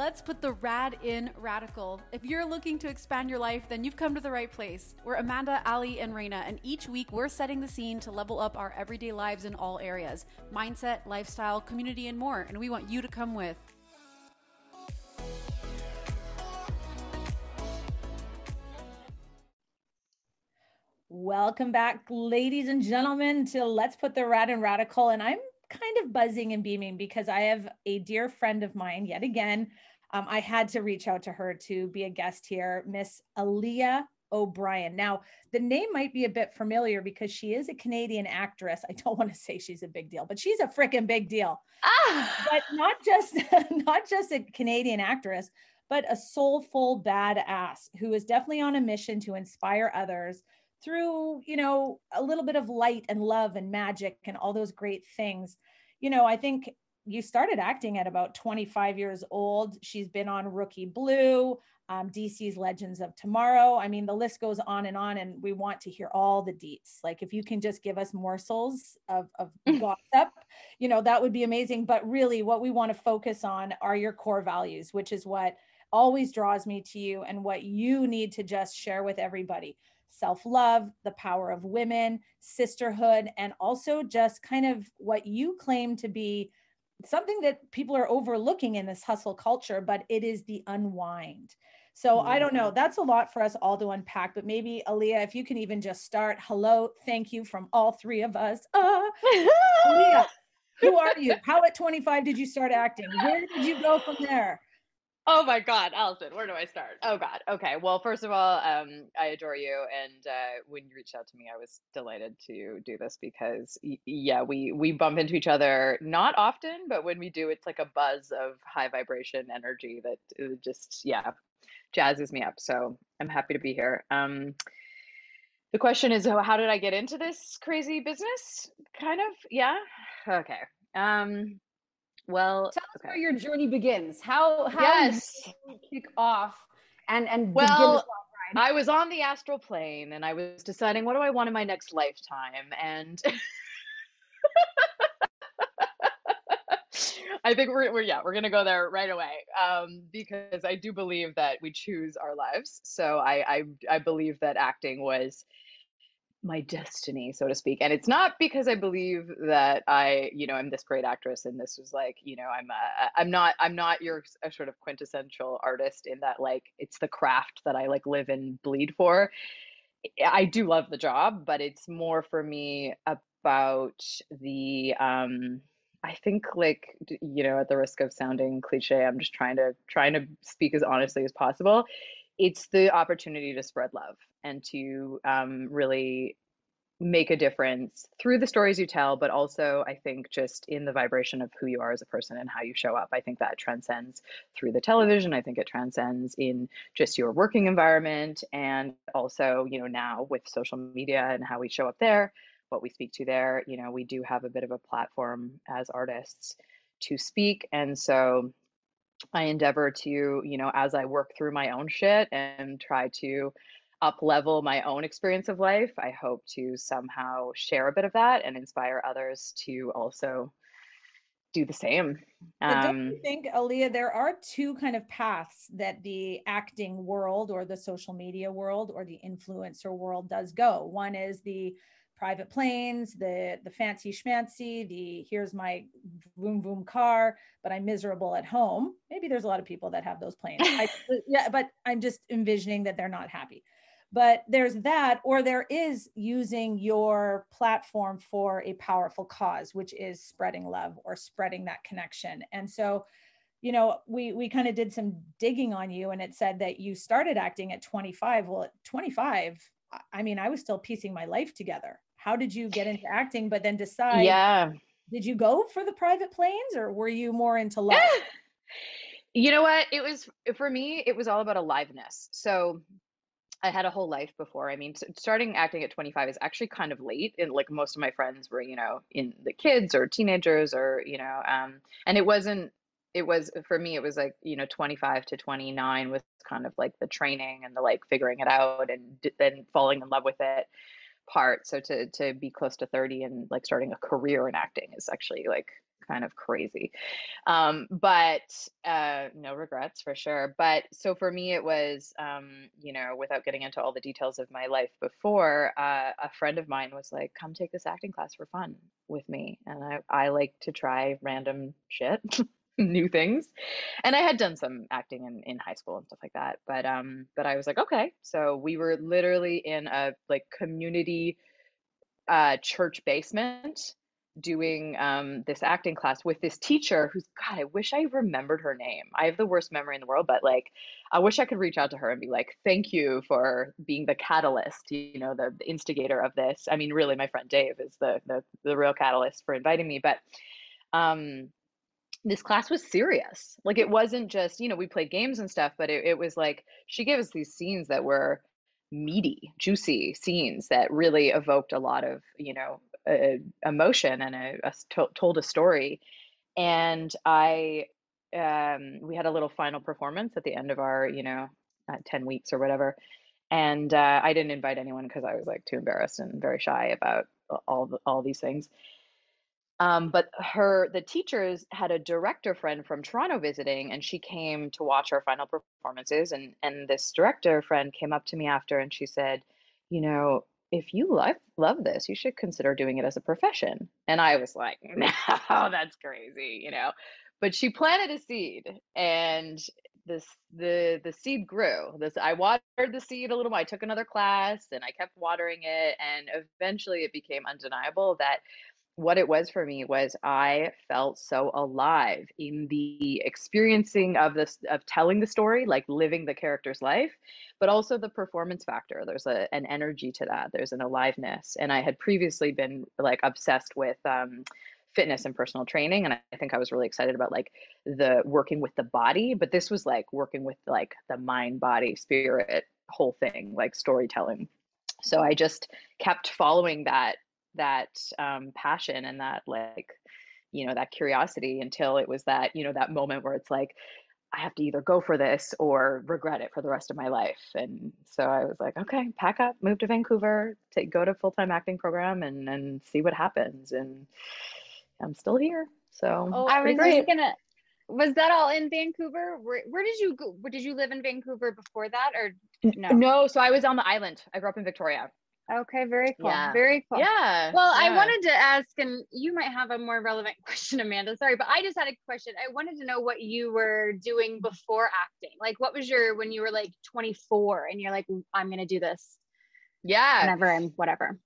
Let's put the rad in radical. If you're looking to expand your life, then you've come to the right place. We're Amanda, Ali, and Raina, and each week we're setting the scene to level up our everyday lives in all areas mindset, lifestyle, community, and more. And we want you to come with. Welcome back, ladies and gentlemen, to Let's Put the Rad in Radical. And I'm kind of buzzing and beaming because I have a dear friend of mine yet again. Um, I had to reach out to her to be a guest here, Miss Aliyah O'Brien. Now, the name might be a bit familiar because she is a Canadian actress. I don't want to say she's a big deal, but she's a freaking big deal. Ah. But not just not just a Canadian actress, but a soulful badass who is definitely on a mission to inspire others through, you know, a little bit of light and love and magic and all those great things. You know, I think you started acting at about 25 years old. She's been on Rookie Blue, um, DC's Legends of Tomorrow. I mean, the list goes on and on, and we want to hear all the deets. Like, if you can just give us morsels of, of gossip, you know, that would be amazing. But really, what we want to focus on are your core values, which is what always draws me to you and what you need to just share with everybody self love, the power of women, sisterhood, and also just kind of what you claim to be something that people are overlooking in this hustle culture, but it is the unwind. So I don't know. That's a lot for us all to unpack. But maybe Aliyah, if you can even just start. Hello, thank you from all three of us. Uh, Aliyah, who are you? How at 25 did you start acting? Where did you go from there? Oh my God, Allison, where do I start? Oh God. Okay. Well, first of all, um, I adore you, and uh, when you reached out to me, I was delighted to do this because, y- yeah, we we bump into each other not often, but when we do, it's like a buzz of high vibration energy that uh, just yeah jazzes me up. So I'm happy to be here. Um, the question is, how did I get into this crazy business? Kind of, yeah. Okay. Um, well, tell us okay. where your journey begins. How how yes. did you kick off and and well, I was on the astral plane and I was deciding what do I want in my next lifetime and I think we're, we're yeah we're gonna go there right away um, because I do believe that we choose our lives. So I I, I believe that acting was my destiny, so to speak. And it's not because I believe that I, you know, I'm this great actress and this was like, you know, I'm a, I'm not, I'm not your a sort of quintessential artist in that like it's the craft that I like live and bleed for. I do love the job, but it's more for me about the, um, I think like you know, at the risk of sounding cliche, I'm just trying to trying to speak as honestly as possible it's the opportunity to spread love and to um, really make a difference through the stories you tell, but also I think just in the vibration of who you are as a person and how you show up. I think that transcends through the television. I think it transcends in just your working environment and also, you know, now with social media and how we show up there, what we speak to there, you know, we do have a bit of a platform as artists to speak. And so I endeavor to, you know, as I work through my own shit and try to up level my own experience of life, I hope to somehow share a bit of that and inspire others to also do the same. But don't you um, think, Aliyah, there are two kind of paths that the acting world or the social media world or the influencer world does go. One is the private planes, the the fancy schmancy, the here's my boom boom car, but I'm miserable at home. Maybe there's a lot of people that have those planes. I, yeah, but I'm just envisioning that they're not happy. But there's that, or there is using your platform for a powerful cause, which is spreading love or spreading that connection. And so, you know, we we kind of did some digging on you, and it said that you started acting at 25. Well, at 25, I mean, I was still piecing my life together. How did you get into acting but then decide yeah. did you go for the private planes or were you more into love? You know what? It was for me it was all about aliveness. So I had a whole life before. I mean, starting acting at 25 is actually kind of late. And like most of my friends were, you know, in the kids or teenagers or, you know, um, and it wasn't, it was for me, it was like, you know, 25 to 29 was kind of like the training and the like figuring it out and then falling in love with it part. So to to be close to 30 and like starting a career in acting is actually like kind of crazy. Um, but uh, no regrets for sure. But so for me, it was, um, you know, without getting into all the details of my life before, uh, a friend of mine was like, come take this acting class for fun with me. And I, I like to try random shit. new things and i had done some acting in, in high school and stuff like that but um but i was like okay so we were literally in a like community uh church basement doing um this acting class with this teacher who's god i wish i remembered her name i have the worst memory in the world but like i wish i could reach out to her and be like thank you for being the catalyst you know the, the instigator of this i mean really my friend dave is the the, the real catalyst for inviting me but um this class was serious. Like it wasn't just, you know, we played games and stuff, but it, it was like she gave us these scenes that were meaty, juicy scenes that really evoked a lot of, you know, uh, emotion and a, a to- told a story. And I, um, we had a little final performance at the end of our, you know, uh, 10 weeks or whatever. And uh, I didn't invite anyone because I was like too embarrassed and very shy about all the, all these things. Um, but her, the teachers had a director friend from Toronto visiting, and she came to watch our final performances. And and this director friend came up to me after, and she said, you know, if you love love this, you should consider doing it as a profession. And I was like, no, that's crazy, you know. But she planted a seed, and this the the seed grew. This I watered the seed a little. I took another class, and I kept watering it, and eventually it became undeniable that what it was for me was I felt so alive in the experiencing of this of telling the story, like living the character's life, but also the performance factor. There's a, an energy to that. There's an aliveness, and I had previously been like obsessed with um, fitness and personal training, and I think I was really excited about like the working with the body, but this was like working with like the mind, body, spirit whole thing, like storytelling. So I just kept following that that um, passion and that like you know that curiosity until it was that you know that moment where it's like I have to either go for this or regret it for the rest of my life. And so I was like, okay, pack up, move to Vancouver, take go to full time acting program, and and see what happens. And I'm still here. So oh, I was great. gonna. Was that all in Vancouver? Where, where did you go? Did you live in Vancouver before that, or no? No. So I was on the island. I grew up in Victoria. Okay, very cool. Yeah. Very cool. Yeah. Well, yeah. I wanted to ask, and you might have a more relevant question, Amanda. Sorry, but I just had a question. I wanted to know what you were doing before acting. Like, what was your when you were like 24 and you're like, I'm gonna do this. Yeah. Whenever I'm whatever.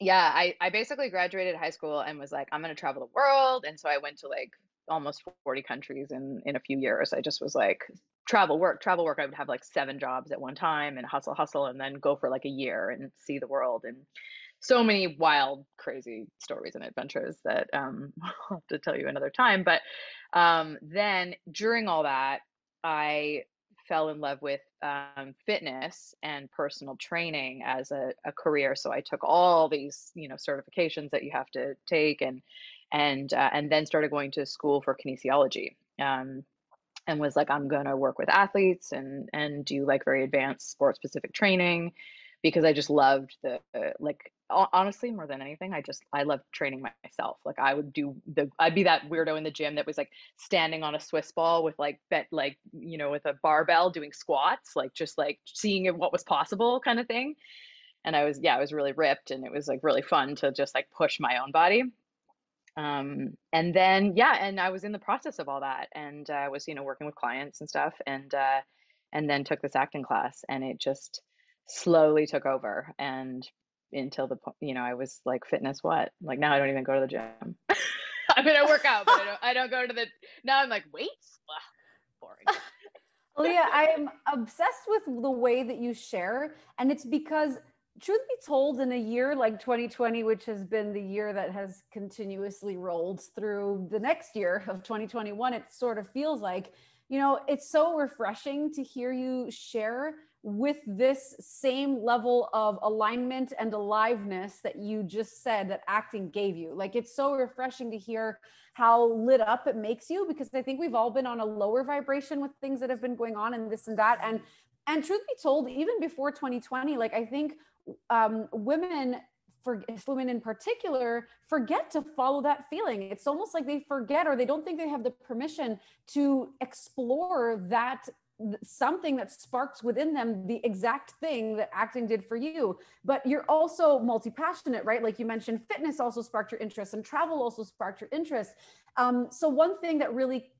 Yeah, I I basically graduated high school and was like, I'm gonna travel the world, and so I went to like almost 40 countries in in a few years. I just was like, travel work travel work i would have like seven jobs at one time and hustle hustle and then go for like a year and see the world and so many wild crazy stories and adventures that um, i'll have to tell you another time but um, then during all that i fell in love with um, fitness and personal training as a, a career. So i took all these you know certifications that you have to take and and uh, and then started going to school for kinesiology. Um, and was like i'm going to work with athletes and and do like very advanced sport specific training because i just loved the like honestly more than anything i just i love training myself. Like i would do the i'd be that weirdo in the gym that was like standing on a swiss ball with like bet like you know with a barbell doing squats like just like seeing what was possible kind of thing. And i was yeah i was really ripped and it was like really fun to just like push my own body um, and then yeah and i was in the process of all that and i uh, was you know working with clients and stuff and uh, and then took this acting class and it just slowly took over and until the point you know i was like fitness what? Like now i don't even go to the gym. I mean i work out but i don't i don't go to the now i'm like weights? Ugh, boring. Leah, I'm obsessed with the way that you share, and it's because truth be told, in a year like 2020, which has been the year that has continuously rolled through the next year of 2021, it sort of feels like, you know, it's so refreshing to hear you share with this same level of alignment and aliveness that you just said that acting gave you. Like it's so refreshing to hear how lit up it makes you because I think we've all been on a lower vibration with things that have been going on and this and that. And and truth be told, even before 2020, like I think um, women for women in particular forget to follow that feeling. It's almost like they forget or they don't think they have the permission to explore that something that sparks within them the exact thing that acting did for you. But you're also multi-passionate right? Like you mentioned fitness also sparked your interest and travel also sparked your interest. Um, so one thing that really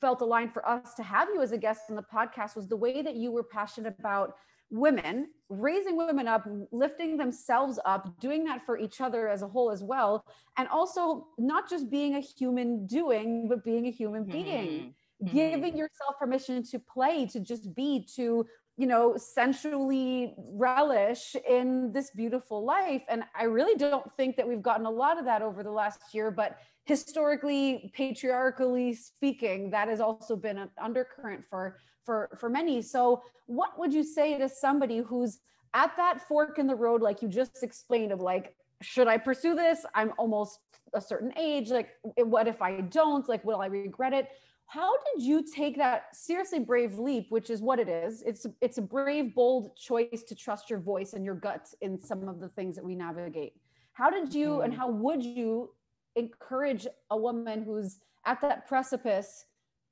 felt aligned for us to have you as a guest on the podcast was the way that you were passionate about women, raising women up, lifting themselves up, doing that for each other as a whole as well. And also not just being a human doing, but being a human being, mm-hmm. giving yourself permission to play, to just be, to, you know, sensually relish in this beautiful life. And I really don't think that we've gotten a lot of that over the last year, but historically, patriarchally speaking, that has also been an undercurrent for for for many. So what would you say to somebody who's at that fork in the road like you just explained of like should i pursue this? I'm almost a certain age. Like what if i don't? Like will i regret it? How did you take that seriously brave leap which is what it is? It's it's a brave bold choice to trust your voice and your gut in some of the things that we navigate. How did you mm-hmm. and how would you encourage a woman who's at that precipice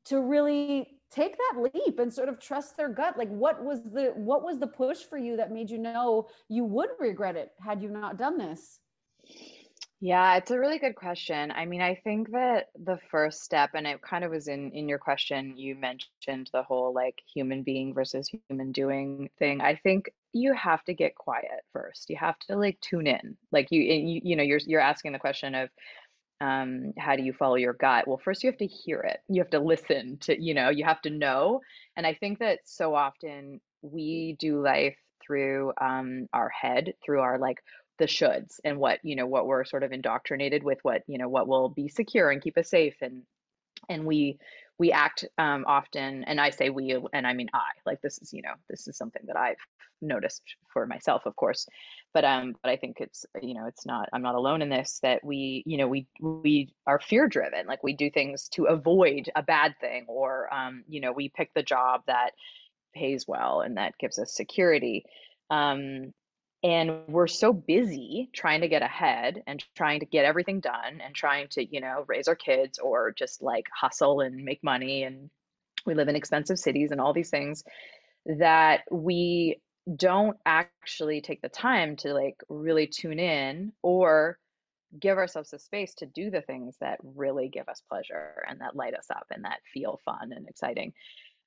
to really take that leap and sort of trust their gut. Like what was the what was the push for you that made you know you would regret it had you not done this? Yeah it's a really good question. I mean i think that the first step and it kind of was in in your question you mentioned the whole like human being versus human doing thing. I think you have to get quiet first. You have to like tune in. Like you you, you know you're you're asking the question of um, how do you follow your gut? Well first you have to hear it. You have to listen to you know you have to know. And i think that so often we do life through um, our head through our like the shoulds and what you know what we're sort of indoctrinated with what you know what will be secure and keep us safe. And and we we act um, often and i say we and i mean i like this is you know this is something that i've noticed for myself of course but um but i think it's you know it's not i'm not alone in this that we you know we we are fear driven like we do things to avoid a bad thing or um you know we pick the job that pays well and that gives us security. Um and we're so busy trying to get ahead and trying to get everything done and trying to you know raise our kids or just like hustle and make money and we live in expensive cities and all these things that we don't actually take the time to like really tune in or give ourselves the space to do the things that really give us pleasure and that light us up and that feel fun and exciting.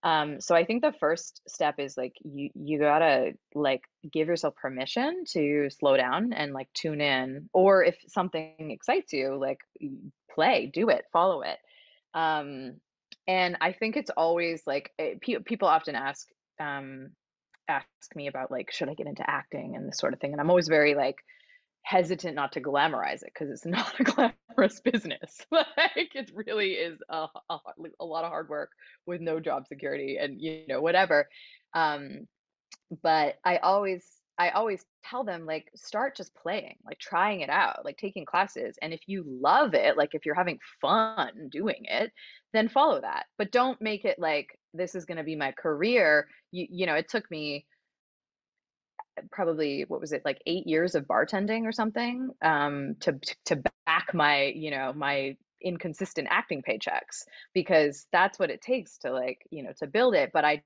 Um, so i think the first step is like you you gotta like give yourself permission to slow down and like tune in or if something excites you like play do it follow it. Um, and i think it's always like it, eh, people often ask um, ask me about like should i get into acting and this sort of thing and i'm always very like hesitant not to glamorize it because it's not a glamorous business. Like it really is a, a, a, lot of hard work with no job security and you know whatever. Um but i always i always tell them like start just playing like trying it out like taking classes and if you love it like if you're having fun doing it then follow that. But don't make it like this is going to be my career. You you know it took me probably what was it like eight years of bartending or something um, to to back my you know my inconsistent acting paychecks because that's what it takes to like you know to build it but i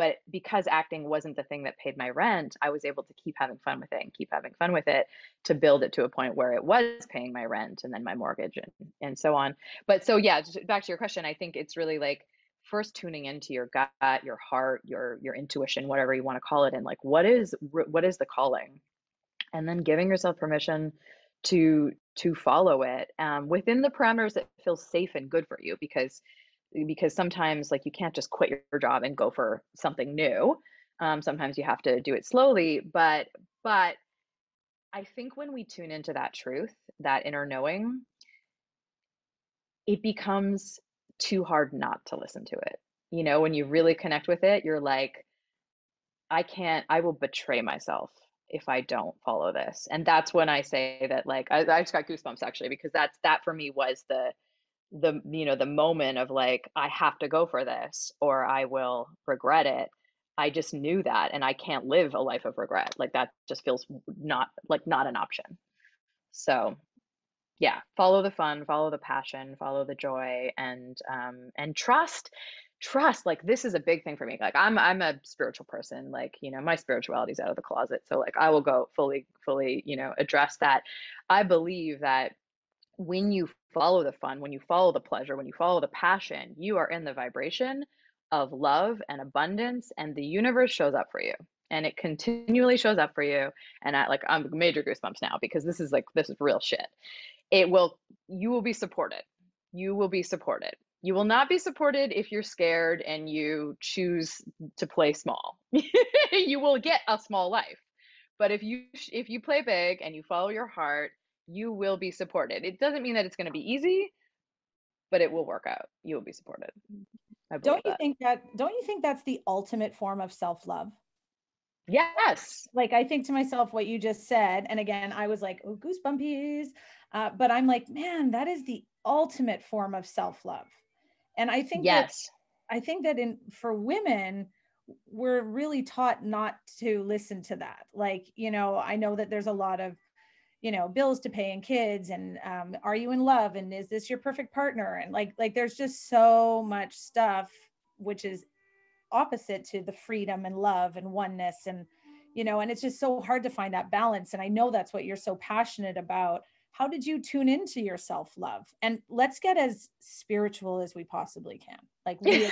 but because acting wasn't the thing that paid my rent i was able to keep having fun with it and keep having fun with it to build it to a point where it was paying my rent and then my mortgage and and so on. But so yeah back to your question i think it's really like first tuning into your gut your heart your your intuition whatever you want to call it and like what is what is the calling? And then giving yourself permission to to follow it um, within the parameters that feel safe and good for you because because sometimes like you can't just quit your job and go for something new um, sometimes you have to do it slowly but but i think when we tune into that truth that inner knowing it becomes too hard not to listen to it. You know, when you really connect with it, you're like, I can't, I will betray myself if I don't follow this. And that's when I say that, like, I, I just got goosebumps actually, because that's that for me was the, the, you know, the moment of like, I have to go for this or I will regret it. I just knew that and I can't live a life of regret. Like that just feels not like not an option. So yeah, follow the fun, follow the passion, follow the joy, and um, and trust. Trust, like this is a big thing for me. Like I'm, I'm a spiritual person. Like you know, my spirituality is out of the closet. So like I will go fully, fully, you know, address that. I believe that when you follow the fun, when you follow the pleasure, when you follow the passion, you are in the vibration of love and abundance, and the universe shows up for you. And it continually shows up for you. And I like I'm major goosebumps now because this is like this is real shit it will you will be supported you will be supported you will not be supported if you're scared and you choose to play small you will get a small life but if you if you play big and you follow your heart you will be supported it doesn't mean that it's going to be easy but it will work out you will be supported don't you that. think that don't you think that's the ultimate form of self-love yes like i think to myself what you just said and again i was like oh goosebumpies uh, but I'm like, man, that is the ultimate form of self love. And I think yes, that, I think that in for women, we're really taught not to listen to that. Like, you know, I know that there's a lot of, you know, bills to pay and kids, and um, are you in love, and is this your perfect partner, and like, like there's just so much stuff which is opposite to the freedom and love and oneness and you know and it's just so hard to find that balance and i know that's what you're so passionate about how did you tune into your self love? And let's get as spiritual as we possibly can. Like we are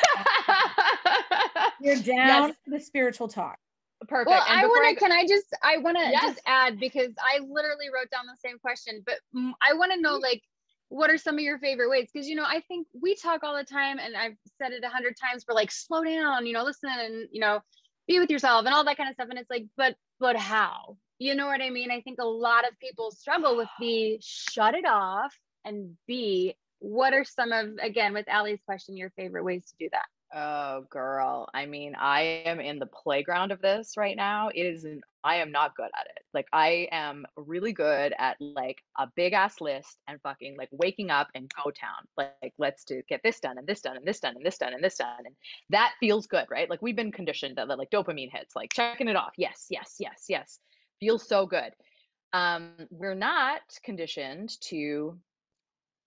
down yes. to the spiritual talk. Perfect. Well, I want to. I... Can I just? I want to yes. just add because I literally wrote down the same question, but I want to know mm-hmm. like what are some of your favorite ways? Because you know, I think we talk all the time, and I've said it a hundred times. We're like, slow down, you know, listen, and you know, be with yourself, and all that kind of stuff. And it's like, but but how? you know what I mean? I think a lot of people struggle with the shut it off and B, what are some of, again, with Ali's question, your favorite ways to do that? Oh, girl. I mean, I am in the playground of this right now. It is, an, I am not good at it. Like, I am really good at like a big ass list and fucking like waking up and go town. Like, let's do get this done and this done and this done and this done and this done. And that feels good, right? Like, we've been conditioned that like dopamine hits, like checking it off. Yes, yes, yes, yes feels so good. Um, we're not conditioned to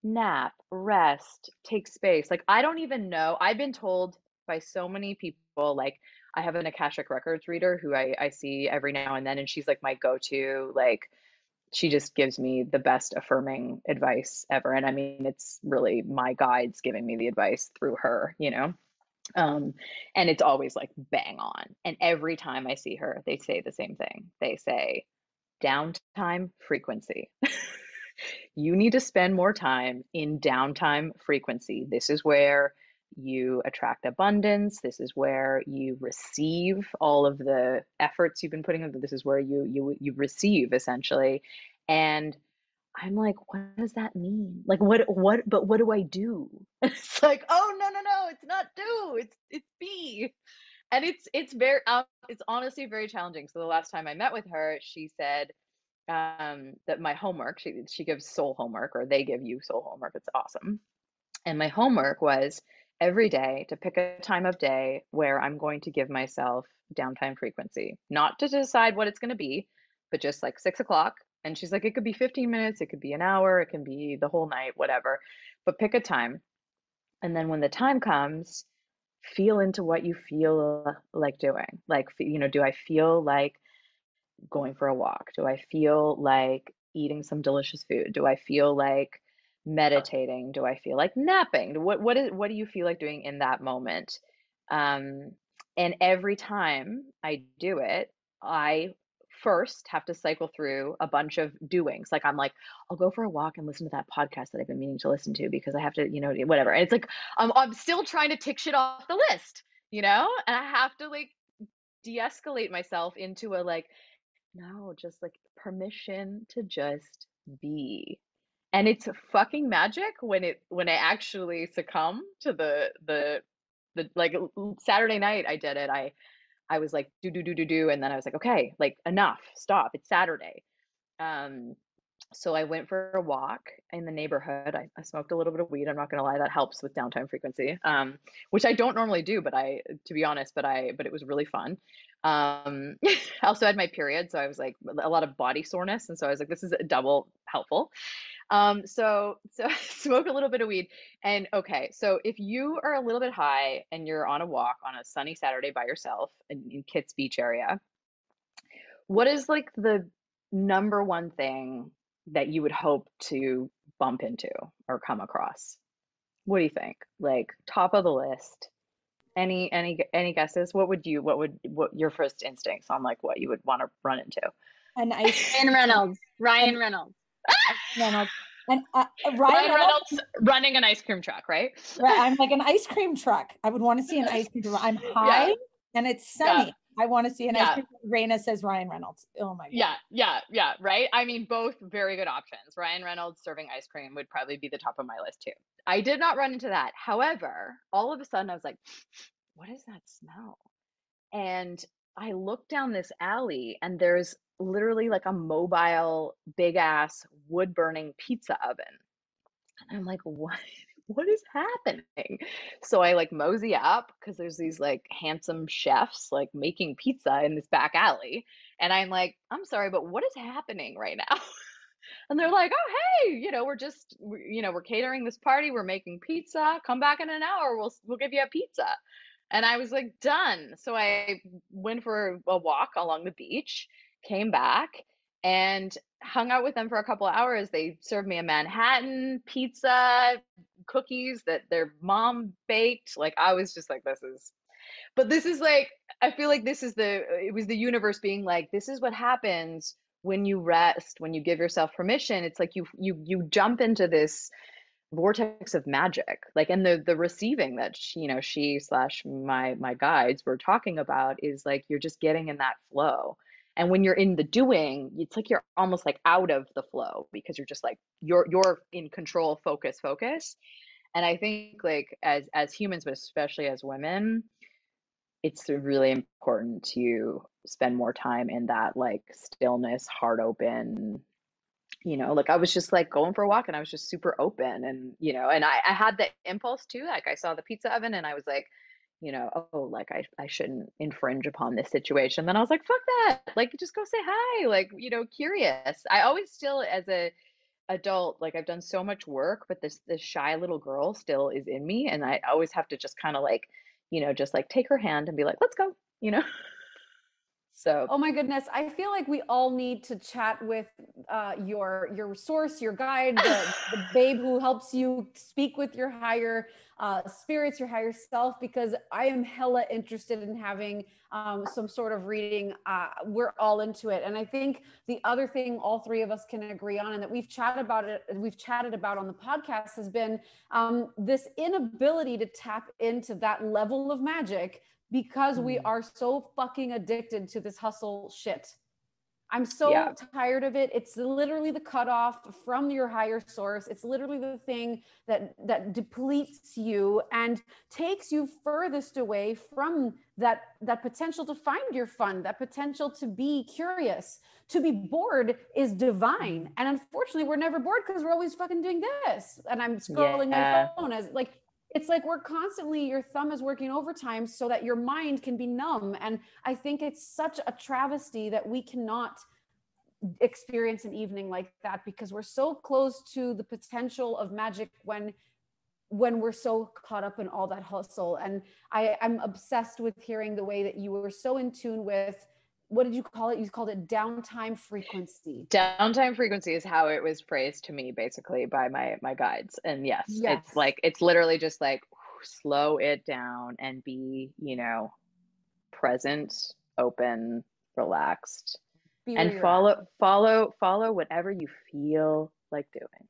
nap, rest, take space. Like, I don't even know. I've been told by so many people, like, I have an Akashic Records reader who I, I see every now and then, and she's like my go to, like, she just gives me the best affirming advice ever. And I mean, it's really my guides giving me the advice through her, you know? Um, and it's always like bang on. And every time I see her, they say the same thing. They say, downtime frequency. you need to spend more time in downtime frequency. This is where you attract abundance. This is where you receive all of the efforts you've been putting in. This is where you you you receive essentially. And I'm like, what does that mean? Like, what, what, but what do I do? it's like, oh, no, no, no, it's not do, it's, it's be. And it's, it's very, um, it's honestly very challenging. So the last time I met with her, she said, um, that my homework, she, she gives soul homework or they give you soul homework. It's awesome. And my homework was every day to pick a time of day where I'm going to give myself downtime frequency, not to decide what it's going to be, but just like six o'clock, and she's like, it could be 15 minutes, it could be an hour, it can be the whole night, whatever. But pick a time. And then when the time comes, feel into what you feel like doing. Like, you know, do I feel like going for a walk? Do I feel like eating some delicious food? Do I feel like meditating? Do I feel like napping? What what is what do you feel like doing in that moment? Um, and every time I do it, I first have to cycle through a bunch of doings. Like I'm like, I'll go for a walk and listen to that podcast that I've been meaning to listen to because I have to, you know, whatever. And it's like I'm I'm still trying to tick shit off the list, you know? And I have to like de-escalate myself into a like, no, just like permission to just be. And it's fucking magic when it when I actually succumb to the the the like Saturday night I did it. I I was like, do, do, do, do, do. And then I was like, okay, like enough, stop. It's Saturday. Um, so I went for a walk in the neighborhood. I, I smoked a little bit of weed. I'm not gonna lie, that helps with downtime frequency, um, which I don't normally do, but I, to be honest, but I, but it was really fun. Um, I also had my period, so I was like a lot of body soreness, and so I was like, this is a double helpful. Um, so so smoke a little bit of weed, and okay, so if you are a little bit high and you're on a walk on a sunny Saturday by yourself in, in Beach area, what is like the number one thing that you would hope to bump into or come across? What do you think? Like top of the list? Any any any guesses? What would you what would what your first instincts on like what you would want to run into? An ice Ryan Reynolds. Ryan Reynolds. Reynolds. And uh, Ryan, Ryan Reynolds, Reynolds running an ice cream truck, right? right, I'm like an ice cream truck. I would want to see an ice cream truck. I'm high and it's Yeah. I want to see an Yeah. ice cream. Raina says Ryan Reynolds. Oh my god. Yeah, yeah, yeah, right. I mean, both very good options. Ryan Reynolds serving ice cream would probably be the top of my list too. I did not run into that. However, all of a sudden I was like, what is that smell? And I looked down this alley and there's literally like a mobile, big ass wood burning pizza oven. And I'm like, what? What is happening? So I like mosey up because there's these like handsome chefs like making pizza in this back alley. And I'm like, I'm sorry, but what is happening right now? And they're like, oh, hey, you know, we're just, you know, we're catering this party. We're making pizza. Come back in an hour. We'll, we'll give you a pizza. And I was like, done. So I went for a walk along the beach, came back and hung out with them for a couple hours. They served me a Manhattan pizza, cookies that their mom baked. Like, I was just like, this is but this is like i feel like this is the uh, it was the universe being like this is what happens when you rest when you give yourself permission it's like you you you jump into this vortex of magic like and the the receiving that she, you know she slash my my guides were talking about is like you're just getting in that flow and when you're in the doing it's like you're almost like out of the flow because you're just like you're you're in control focus focus and i think like as as humans but especially as women it's really important to spend more time in that like stillness, heart open. You know, like I was just like going for a walk and I was just super open and you know, and I, I had the impulse too. Like I saw the pizza oven and I was like, you know, oh, like I, I shouldn't infringe upon this situation. Then I was like, fuck that. Like just go say hi. Like, you know, curious. I always still as a adult, like I've done so much work, but this this shy little girl still is in me. And I always have to just kind of like you know, just like take her hand and be like, let's go, you know? So, Oh my goodness, I feel like we all need to chat with uh, your your source, your guide, the, the babe who helps you speak with your higher uh, spirits, your higher self, because I am hella interested in having um, some sort of reading. Uh, we're all into it, and I think the other thing all three of us can agree on, and that we've chatted about it, we've chatted about on the podcast, has been um, this inability to tap into that level of magic because we Mm. are so fucking addicted to this hustle shit. I'm so Yeah. tired of it. It's literally the cutoff from your higher source. It's literally the thing that that depletes you and takes you furthest away from that that potential to find your fun, that potential to be curious. To be bored is divine. And unfortunately, we're never bored because we're always fucking doing this. And I'm scrolling Yeah. my phone as like it's like we're constantly your thumb is working overtime so that your mind can be numb. And i think it's such a travesty that we cannot experience an evening like that because we're so close to the potential of magic when when we're so caught up in all that hustle. And i i'm obsessed with hearing the way that you were so in tune with what did you call it you called it downtime frequency downtime frequency is how it was phrased to me basically by my my guides. And yes, Yes. it's like it's literally just like slow it down and be, you know, present, open, relaxed, Be and follow follow follow whatever you feel like doing.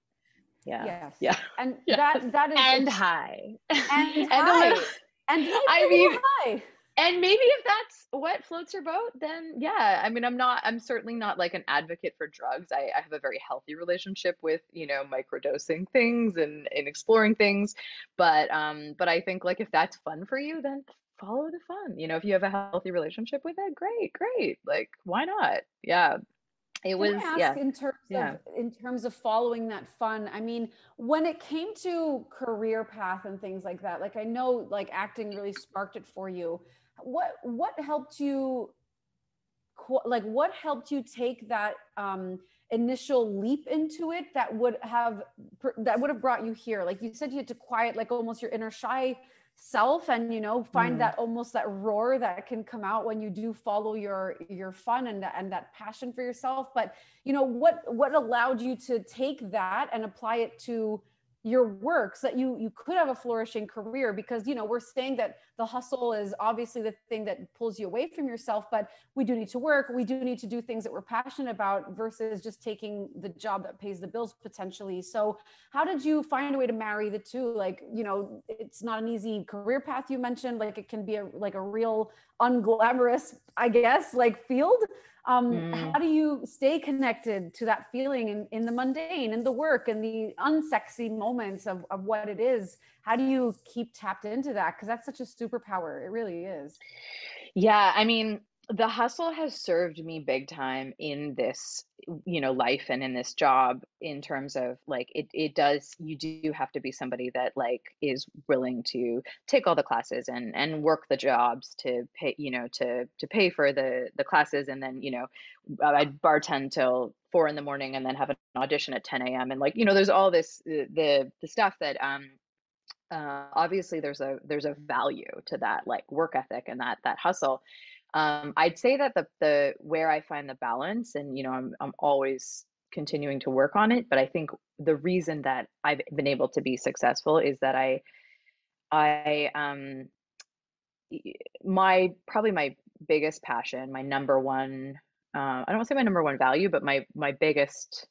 Yeah. yes Yeah. and Yes. that that is And high. and And high. and I mean, high. And maybe if that's what floats your boat then yeah i mean i'm not i'm certainly not like an advocate for drugs. I, I have a very healthy relationship with you know microdosing things and, and exploring things. But um but i think like if that's fun for you then follow the fun. You know if you have a healthy relationship with it great great. Like why not? Yeah. It was i yeah. in terms yeah. of in terms of following that fun i mean when it came to career path and things like that like i know like acting really sparked it for you what what helped you like what helped you take that um initial leap into it that would have that would have brought you here like you said you had to quiet like almost your inner shy self and you know find mm. that almost that roar that can come out when you do follow your your fun and and that passion for yourself but you know what what allowed you to take that and apply it to your work so that you you could have a flourishing career because you know we're saying that the hustle is obviously the thing that pulls you away from yourself but we do need to work we do need to do things that we're passionate about versus just taking the job that pays the bills potentially. So how did you find a way to marry the two? Like you know it's not an easy career path you mentioned like it can be a like a real unglamorous i guess like field um, mm. how do you stay connected to that feeling in, in the mundane in the work and the unsexy moments of, of what it is? How do you keep tapped into that? Because that's such a superpower. It really is. Yeah i mean the hustle has served me big time in this you know life and in this job in terms of like it it does you do have to be somebody that like is willing to take all the classes and and work the jobs to pay you know to to pay for the the classes and then you know I'd bartend till four in the morning and then have an audition at 10 a.m. and like you know there's all this the the stuff that um uh, obviously there's a there's a value to that like work ethic and that that hustle um, I'd say that the the where I find the balance, and you know, I'm I'm always continuing to work on it. But I think the reason that I've been able to be successful is that I I um my probably my biggest passion, my number one uh, I don't want to say my number one value, but my my biggest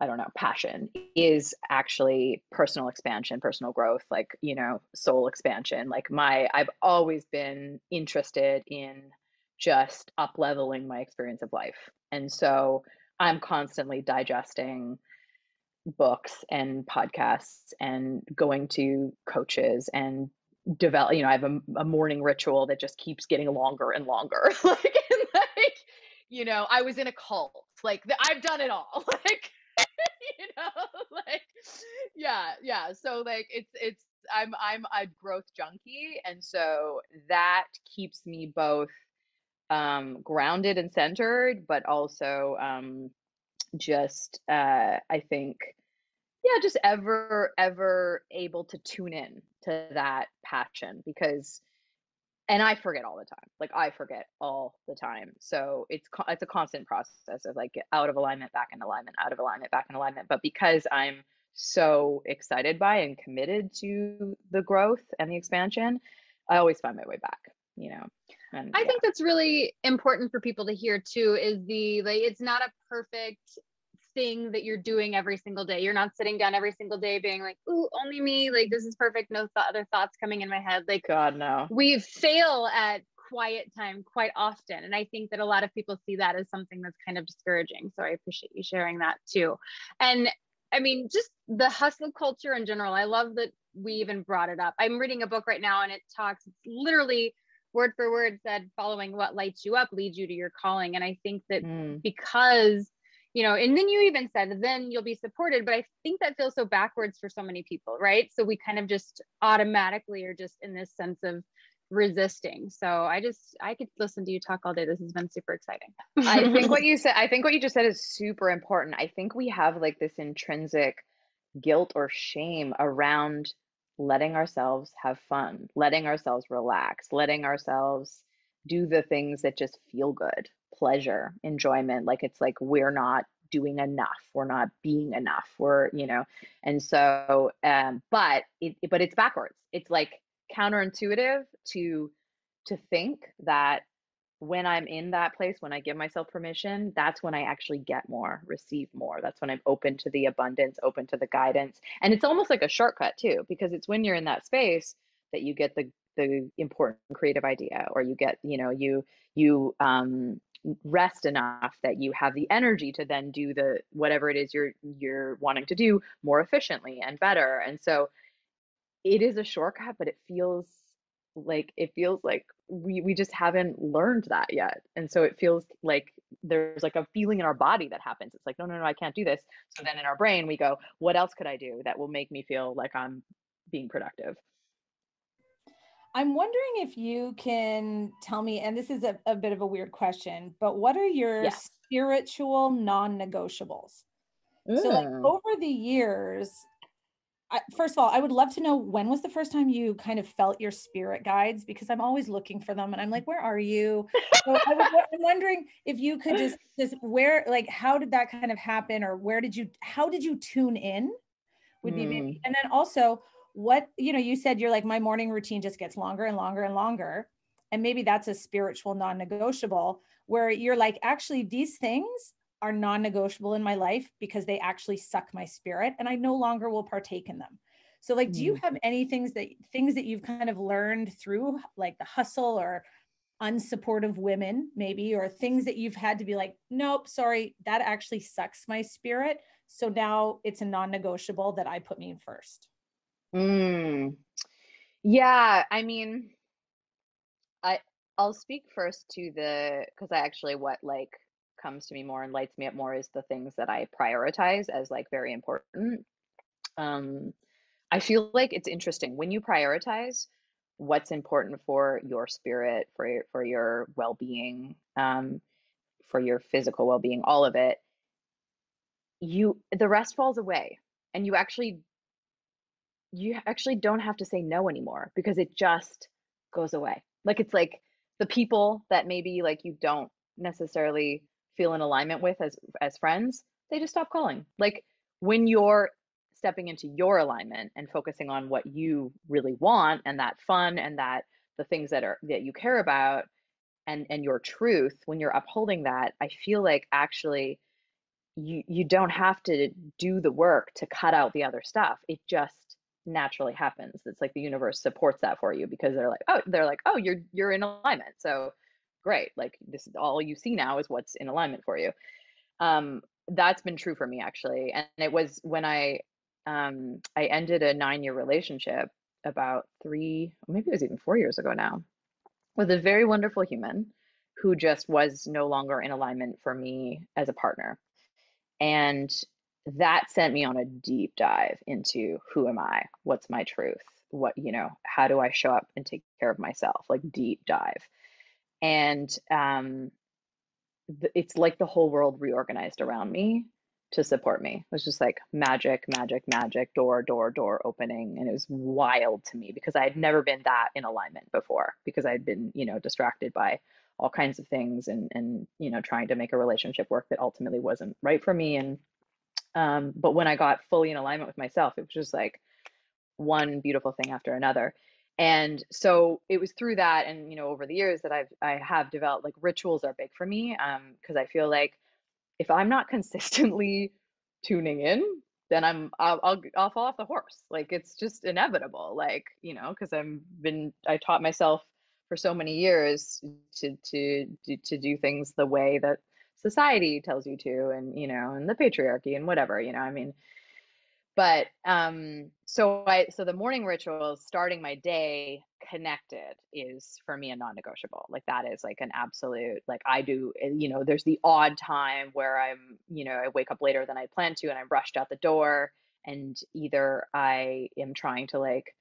I don't know, passion is actually personal expansion, personal growth, like, you know, soul expansion. Like my I've always been interested in just up leveling my experience of life. And so I'm constantly digesting books and podcasts and going to coaches and develop you know i have a, a morning ritual that just keeps getting longer and longer like, and like you know i was in a cult like i've done it all like you know like yeah yeah so like it's it's i'm i'm a growth junkie and so that keeps me both um grounded and centered but also um just uh i think yeah just ever ever able to tune in to that passion because and I forget all the time. Like I forget all the time. So it's it's a constant process of like out of alignment, back in alignment, out of alignment, back in alignment. But because I'm so excited by and committed to the growth and the expansion, I always find my way back. You know. And, I yeah. think that's really important for people to hear too. Is the like it's not a perfect thing that you're doing every single day. You're not sitting down every single day being like, "Ooh, only me! Like this is perfect. No th- other thoughts coming in my head." Like God, no. We fail at quiet time quite often, and I think that a lot of people see that as something that's kind of discouraging. So I appreciate you sharing that too. And I mean, just the hustle culture in general. I love that we even brought it up. I'm reading a book right now, and it talks. It's literally word for word said following what lights you up leads you to your calling and i think that mm. because you know and then you even said then you'll be supported but i think that feels so backwards for so many people right? So we kind of just automatically are just in this sense of resisting. So i just i could listen to you talk all day. This has been super exciting. I think what you said i think what you just said is super important. I think we have like this intrinsic guilt or shame around letting ourselves have fun letting ourselves relax letting ourselves do the things that just feel good pleasure, enjoyment. Like it's like we're not doing enough we're not being enough we're you know and so um but it but it's backwards it's like counterintuitive to to think that when i'm in that place when i give myself permission that's when i actually get more receive more that's when i'm open to the abundance open to the guidance and it's almost like a shortcut too because it's when you're in that space that you get the the important creative idea or you get you know you you um rest enough that you have the energy to then do the whatever it is you're you're wanting to do more efficiently and better. And so it is a shortcut but it feels like it feels like we we just haven't learned that yet. And so it feels like there's like a feeling in our body that happens. It's like no no no i can't do this. So then in our brain we go what else could i do that will make me feel like i'm being productive i'm wondering if you can tell me and this is a, a bit of a weird question but what are your yes. spiritual non-negotiables mm. so like mm. over the years I, first of all, I would love to know when was the first time you kind of felt your spirit guides because I'm always looking for them and I'm like, where are you? So I am wondering if you could just just where like how did that kind of happen or where did you how did you tune in? Would be maybe, mm. and then also what you know you said you're like my morning routine just gets longer and longer and longer and maybe that's a spiritual non-negotiable where you're like actually these things are non-negotiable in my life because they actually suck my spirit and I no longer will partake in them. So like do you mm. have any things that things that you've kind of learned through like the hustle or unsupportive women maybe or things that you've had to be like nope sorry that actually sucks my spirit so now it's a non-negotiable that I put me first. Mm. Yeah, I mean I I'll speak first to the because I actually what like comes to me more and lights me up more is the things that I prioritize as like very important. Um, I feel like it's interesting when you prioritize what's important for your spirit, for for your well-being, um, for your physical well-being, all of it. You the rest falls away, and you actually you actually don't have to say no anymore because it just goes away. Like it's like the people that maybe like you don't necessarily feel in alignment with as as friends, they just stop calling. Like when you're stepping into your alignment and focusing on what you really want and that fun and that the things that are that you care about and and your truth when you're upholding that i feel like actually you you don't have to do the work to cut out the other stuff it just naturally happens. It's like the universe supports that for you because they're like oh they're like oh you're you're in alignment. So great like this is all you see now is what's in alignment for you. Um that's been true for me actually and it was when i um i ended a nine year relationship about three maybe it was even four years ago now with a very wonderful human who just was no longer in alignment for me as a partner. And that sent me on a deep dive into who am i what's my truth what you know how do i show up and take care of myself like deep dive and um, it's like the whole world reorganized around me to support me. It was just like magic, magic, magic, door, door, door opening. And it was wild to me because I had never been that in alignment before because I'd been, you know, distracted by all kinds of things and, and, you know, trying to make a relationship work that ultimately wasn't right for me. And, um, but when I got fully in alignment with myself, it was just like one beautiful thing after another. And so it was through that and you know over the years that i've i have developed like rituals are big for me um because i feel like if i'm not consistently tuning in then i'm I'll, I'll i'll fall off the horse. Like it's just inevitable like you know because i've been i taught myself for so many years to to to do things the way that society tells you to and you know and the patriarchy and whatever you know i mean but um so i so the morning rituals starting my day connected is for me a non-negotiable. Like that is like an absolute like i do eh, you know there's the odd time where i'm you know i wake up later than i plan to and i'm rushed out the door and either i am trying to like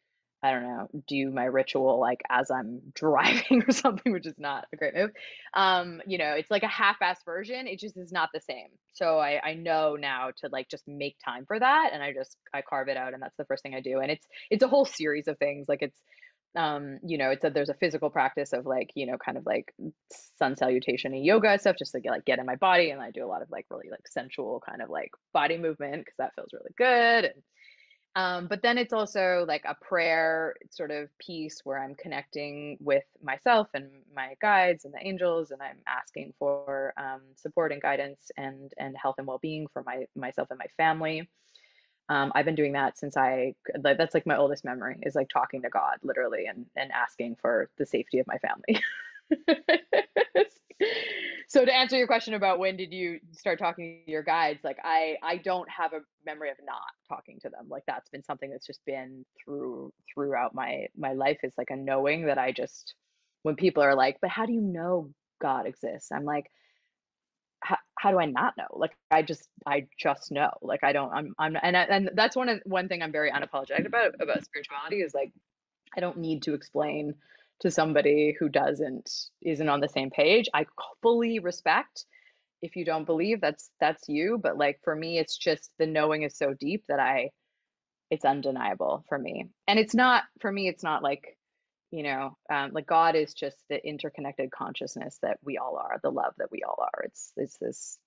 I don't know, do my ritual like as I'm driving or something, which is not a great move. Um, you know, it's like a half-ass version. It just is not the same. So I I know now to like just make time for that, and I just I carve it out, and that's the first thing I do. And it's it's a whole series of things. Like it's um you know it's a there's a physical practice of like you know kind of like sun salutation and yoga stuff just to get like get in my body and i do a lot of like really like sensual kind of like body movement because that feels really good and um, but then it's also like a prayer sort of piece where I'm connecting with myself and my guides and the angels, and I'm asking for um, support and guidance and and health and well being for my myself and my family. Um, I've been doing that since I that's like my oldest memory is like talking to God literally and and asking for the safety of my family. so to answer your question about when did you start talking to your guides like i i don't have a memory of not talking to them. Like that's been something that's just been through throughout my my life. Is like a knowing that i just when people are like but how do you know god exists? I'm like how, how do i not know? Like i just i just know. Like i don't i'm i'm and and that's one of one thing i'm very unapologetic about about spirituality is like i don't need to explain to somebody who doesn't isn't on the same page i fully respect. If you don't believe that's that's you but like for me it's just the knowing is so deep that i it's undeniable for me. And it's not for me it's not like you know um, like god is just the interconnected consciousness that we all are the love that we all are. It's it's this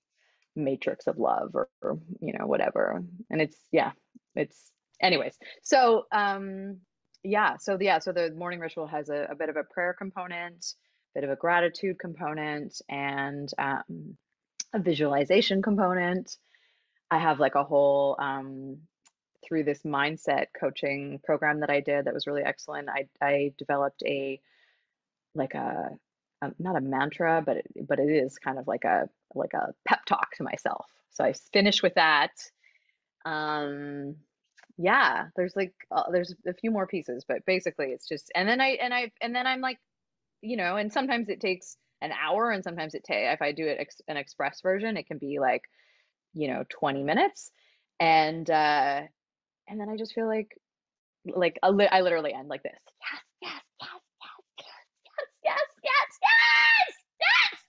matrix of love or, or you know whatever. And it's yeah it's anyways. So um yeah so yeah so the morning ritual has a, a bit of a prayer component a bit of a gratitude component and um, a visualization component. I have like a whole um, through this mindset coaching program that i did that was really excellent i, I developed a like a, a not a mantra but it, but it is kind of like a like a pep talk to myself. So i finished with that um yeah there's like uh, there's a few more pieces but basically it's just and then i and i and then i'm like you know and sometimes it takes an hour and sometimes it take if i do it ex- an express version it can be like you know 20 minutes and uh and then i just feel like like I, li- I literally end like this. Yes yes yes yes yes yes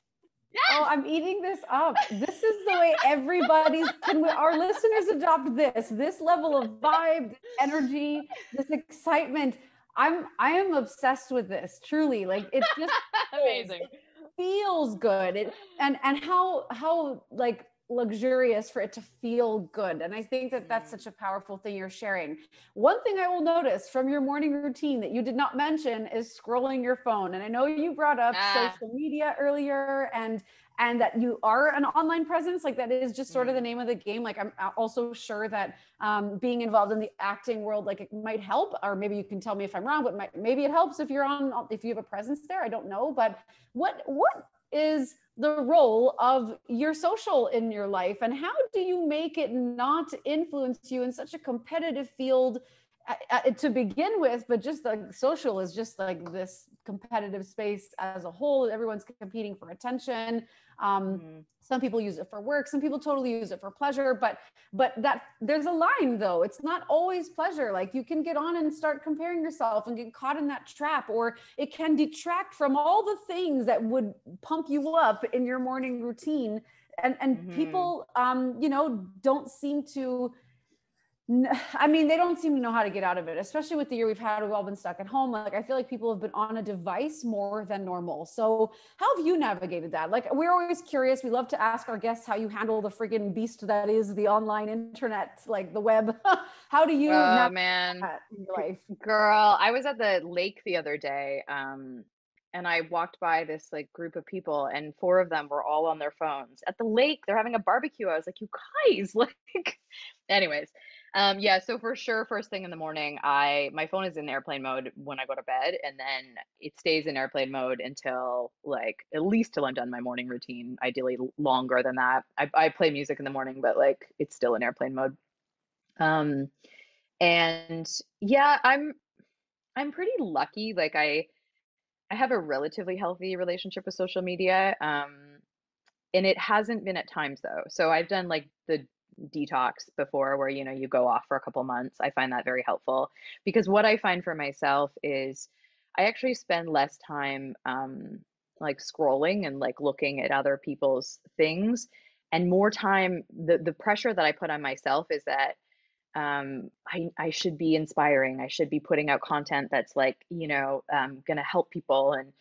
yes Oh, I'm eating this up. This is the way everybody's. Can we, our listeners adopt this? This level of vibe, this energy, this excitement. I'm I am obsessed with this. Truly, like it just amazing feels good. It, and and how how like luxurious for it to feel good. And I think that that's Mm. such a powerful thing you're sharing. One thing I will notice from your morning routine that you did not mention is scrolling your phone. And I know you brought up Ah. social media earlier and and that you are an online presence like that is just sort of Mm. the name of the game. Like i'm also sure that um, being involved in the acting world like it might help or maybe you can tell me if i'm wrong but might, maybe it helps if you're on if you have a presence there i don't know. But what what is the role of your social in your life and how do you make it not influence you in such a competitive field uh, uh, to begin with but just like social is just like this competitive space as a whole. Everyone's competing for attention um, Mhm. some people use it for work some people totally use it for pleasure but but that there's a line though it's not always pleasure like you can get on and start comparing yourself and get caught in that trap or it can detract from all the things that would pump you up in your morning routine and and Mhm. people um you know don't seem to I mean, they don't seem to know how to get out of it, especially with the year we've had. We've all been stuck at home. Like, I feel like people have been on a device more than normal. So, how have you navigated that? Like, we're always curious. We love to ask our guests how you handle the friggin' beast that is the online internet, like the web. how do you oh navigate man that in your life? Girl, I was at the lake the other day, um, and I walked by this like group of people, and four of them were all on their phones at the lake. They're having a barbecue. I was like, you guys, like, anyways, um, yeah. So for sure, first thing in the morning, I my phone is in airplane mode when I go to bed, and then it stays in airplane mode until like at least till I'm done my morning routine. Ideally longer than that. I I play music in the morning, but like it's still in airplane mode. Um, and yeah, I'm I'm pretty lucky. Like I I have a relatively healthy relationship with social media. Um, and it hasn't been at times though. So I've done like the detox before where you know you go off for a couple months. I find that very helpful because what I find for myself is I actually spend less time um like scrolling and like looking at other people's things and more time the the pressure that I put on myself is that um, I, I should be inspiring. I should be putting out content that's like, you know, um, to help people and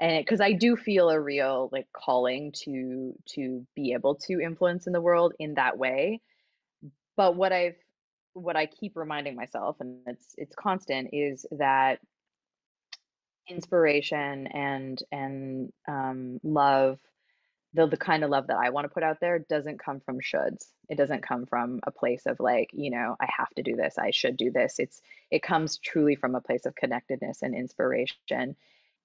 and because I do feel a real like calling to to be able to influence in the world in that way. But what I've what I keep reminding myself, and it's it's constant, is that inspiration and and um, love the the kind of love that I want to put out there doesn't come from shoulds. It doesn't come from a place of like, you know, I have to do this, I should do this. It's it comes truly from a place of connectedness and inspiration.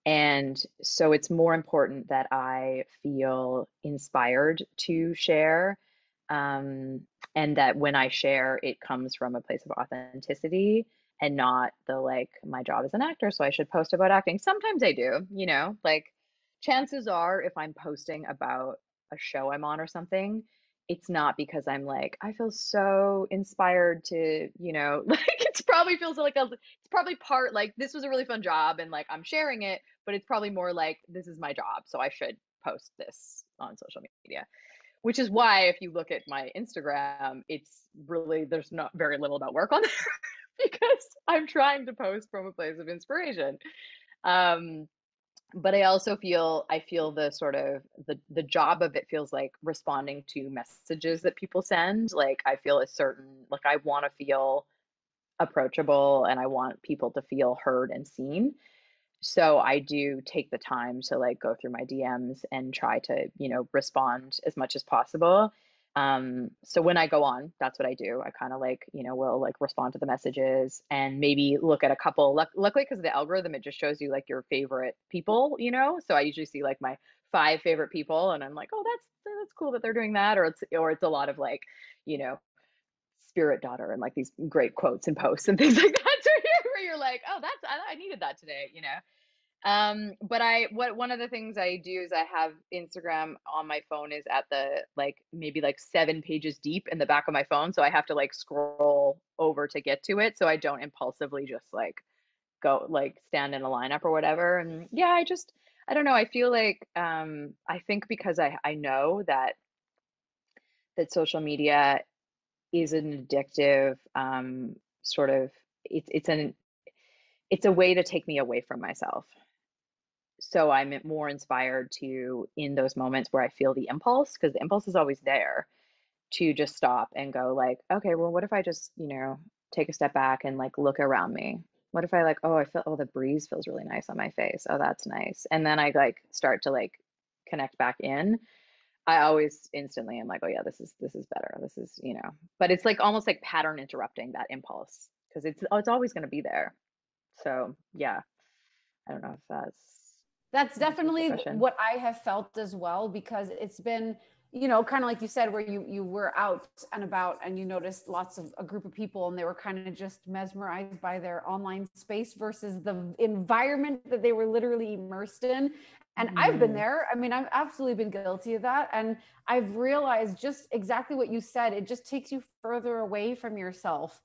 And so it's more important that I feel inspired to share. Um, and that when I share, it comes from a place of authenticity and not the like, my job as an actor, so I should post about acting. Sometimes I do, you know, like chances are if I'm posting about a show I'm on or something, it's not because I'm like, I feel so inspired to, you know, like it's probably feels like a, it's probably part like this was a really fun job and like I'm sharing it, but it's probably more like this is my job, so I should post this on social media. Which is why if you look at my Instagram, it's really there's not very little about work on there because I'm trying to post from a place of inspiration. Um, but I also feel I feel the sort of the the job of it feels like responding to messages that people send. Like I feel a certain like I want to feel approachable and I want people to feel heard and seen. So I do take the time to like go through my DMs and try to, you know, respond as much as possible. Um, so when I go on, that's what I do. I kind of like, you know, will like respond to the messages and maybe look at a couple. Luck- luckily, because the algorithm, it just shows you like your favorite people, you know. So I usually see like my five favorite people, and I'm like, oh, that's that's cool that they're doing that, or it's or it's a lot of like, you know, spirit daughter and like these great quotes and posts and things like that. So where you're like, oh, that's I, I needed that today, you know. Um, but I what one of the things I do is I have Instagram on my phone is at the like maybe like seven pages deep in the back of my phone. So I have to like scroll over to get to it. So I don't impulsively just like go like stand in a lineup or whatever. And yeah, I just I don't know. I feel like um I think because I I know that that social media is an addictive um sort of it's it's an it's a way to take me away from myself so I'm more inspired to, in those moments where I feel the impulse, because the impulse is always there, to just stop and go, like, okay, well, what if I just, you know, take a step back and like look around me? What if I like, oh, I feel, oh, the breeze feels really nice on my face. Oh, that's nice. And then I like start to like connect back in. I always instantly am like, oh yeah, this is this is better. This is, you know, but it's like almost like pattern interrupting that impulse because it's it's always going to be there. So yeah, I don't know if that's that's definitely what I have felt as well because it's been, you know, kind of like you said, where you you were out and about and you noticed lots of a group of people and they were kind of just mesmerized by their online space versus the environment that they were literally immersed in. And mm. I've been mm-hmm. there. I mean, I've absolutely been guilty of that. And I've realized just exactly what you said. It just takes you further away from yourself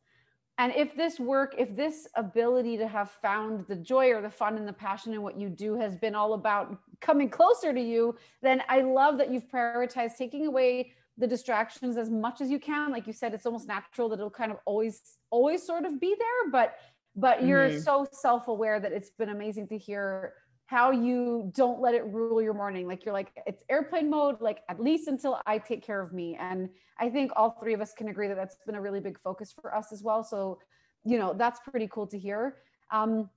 and if this work, if this ability to have found the joy or the fun and the passion in what you do has been all about coming closer to you, then I love that you've prioritized taking away the distractions as much as you can. Like you said, it's almost natural that it'll kind of always, always sort of be there, but but you're mm-hmm. so self-aware that it's been amazing to hear how you don't let it rule your morning. Like you're like, it's airplane mode, like at least until I take care of me. And I think all three of us can agree that that's been a really big focus for us as well. So, you know, that's pretty cool to hear. Um,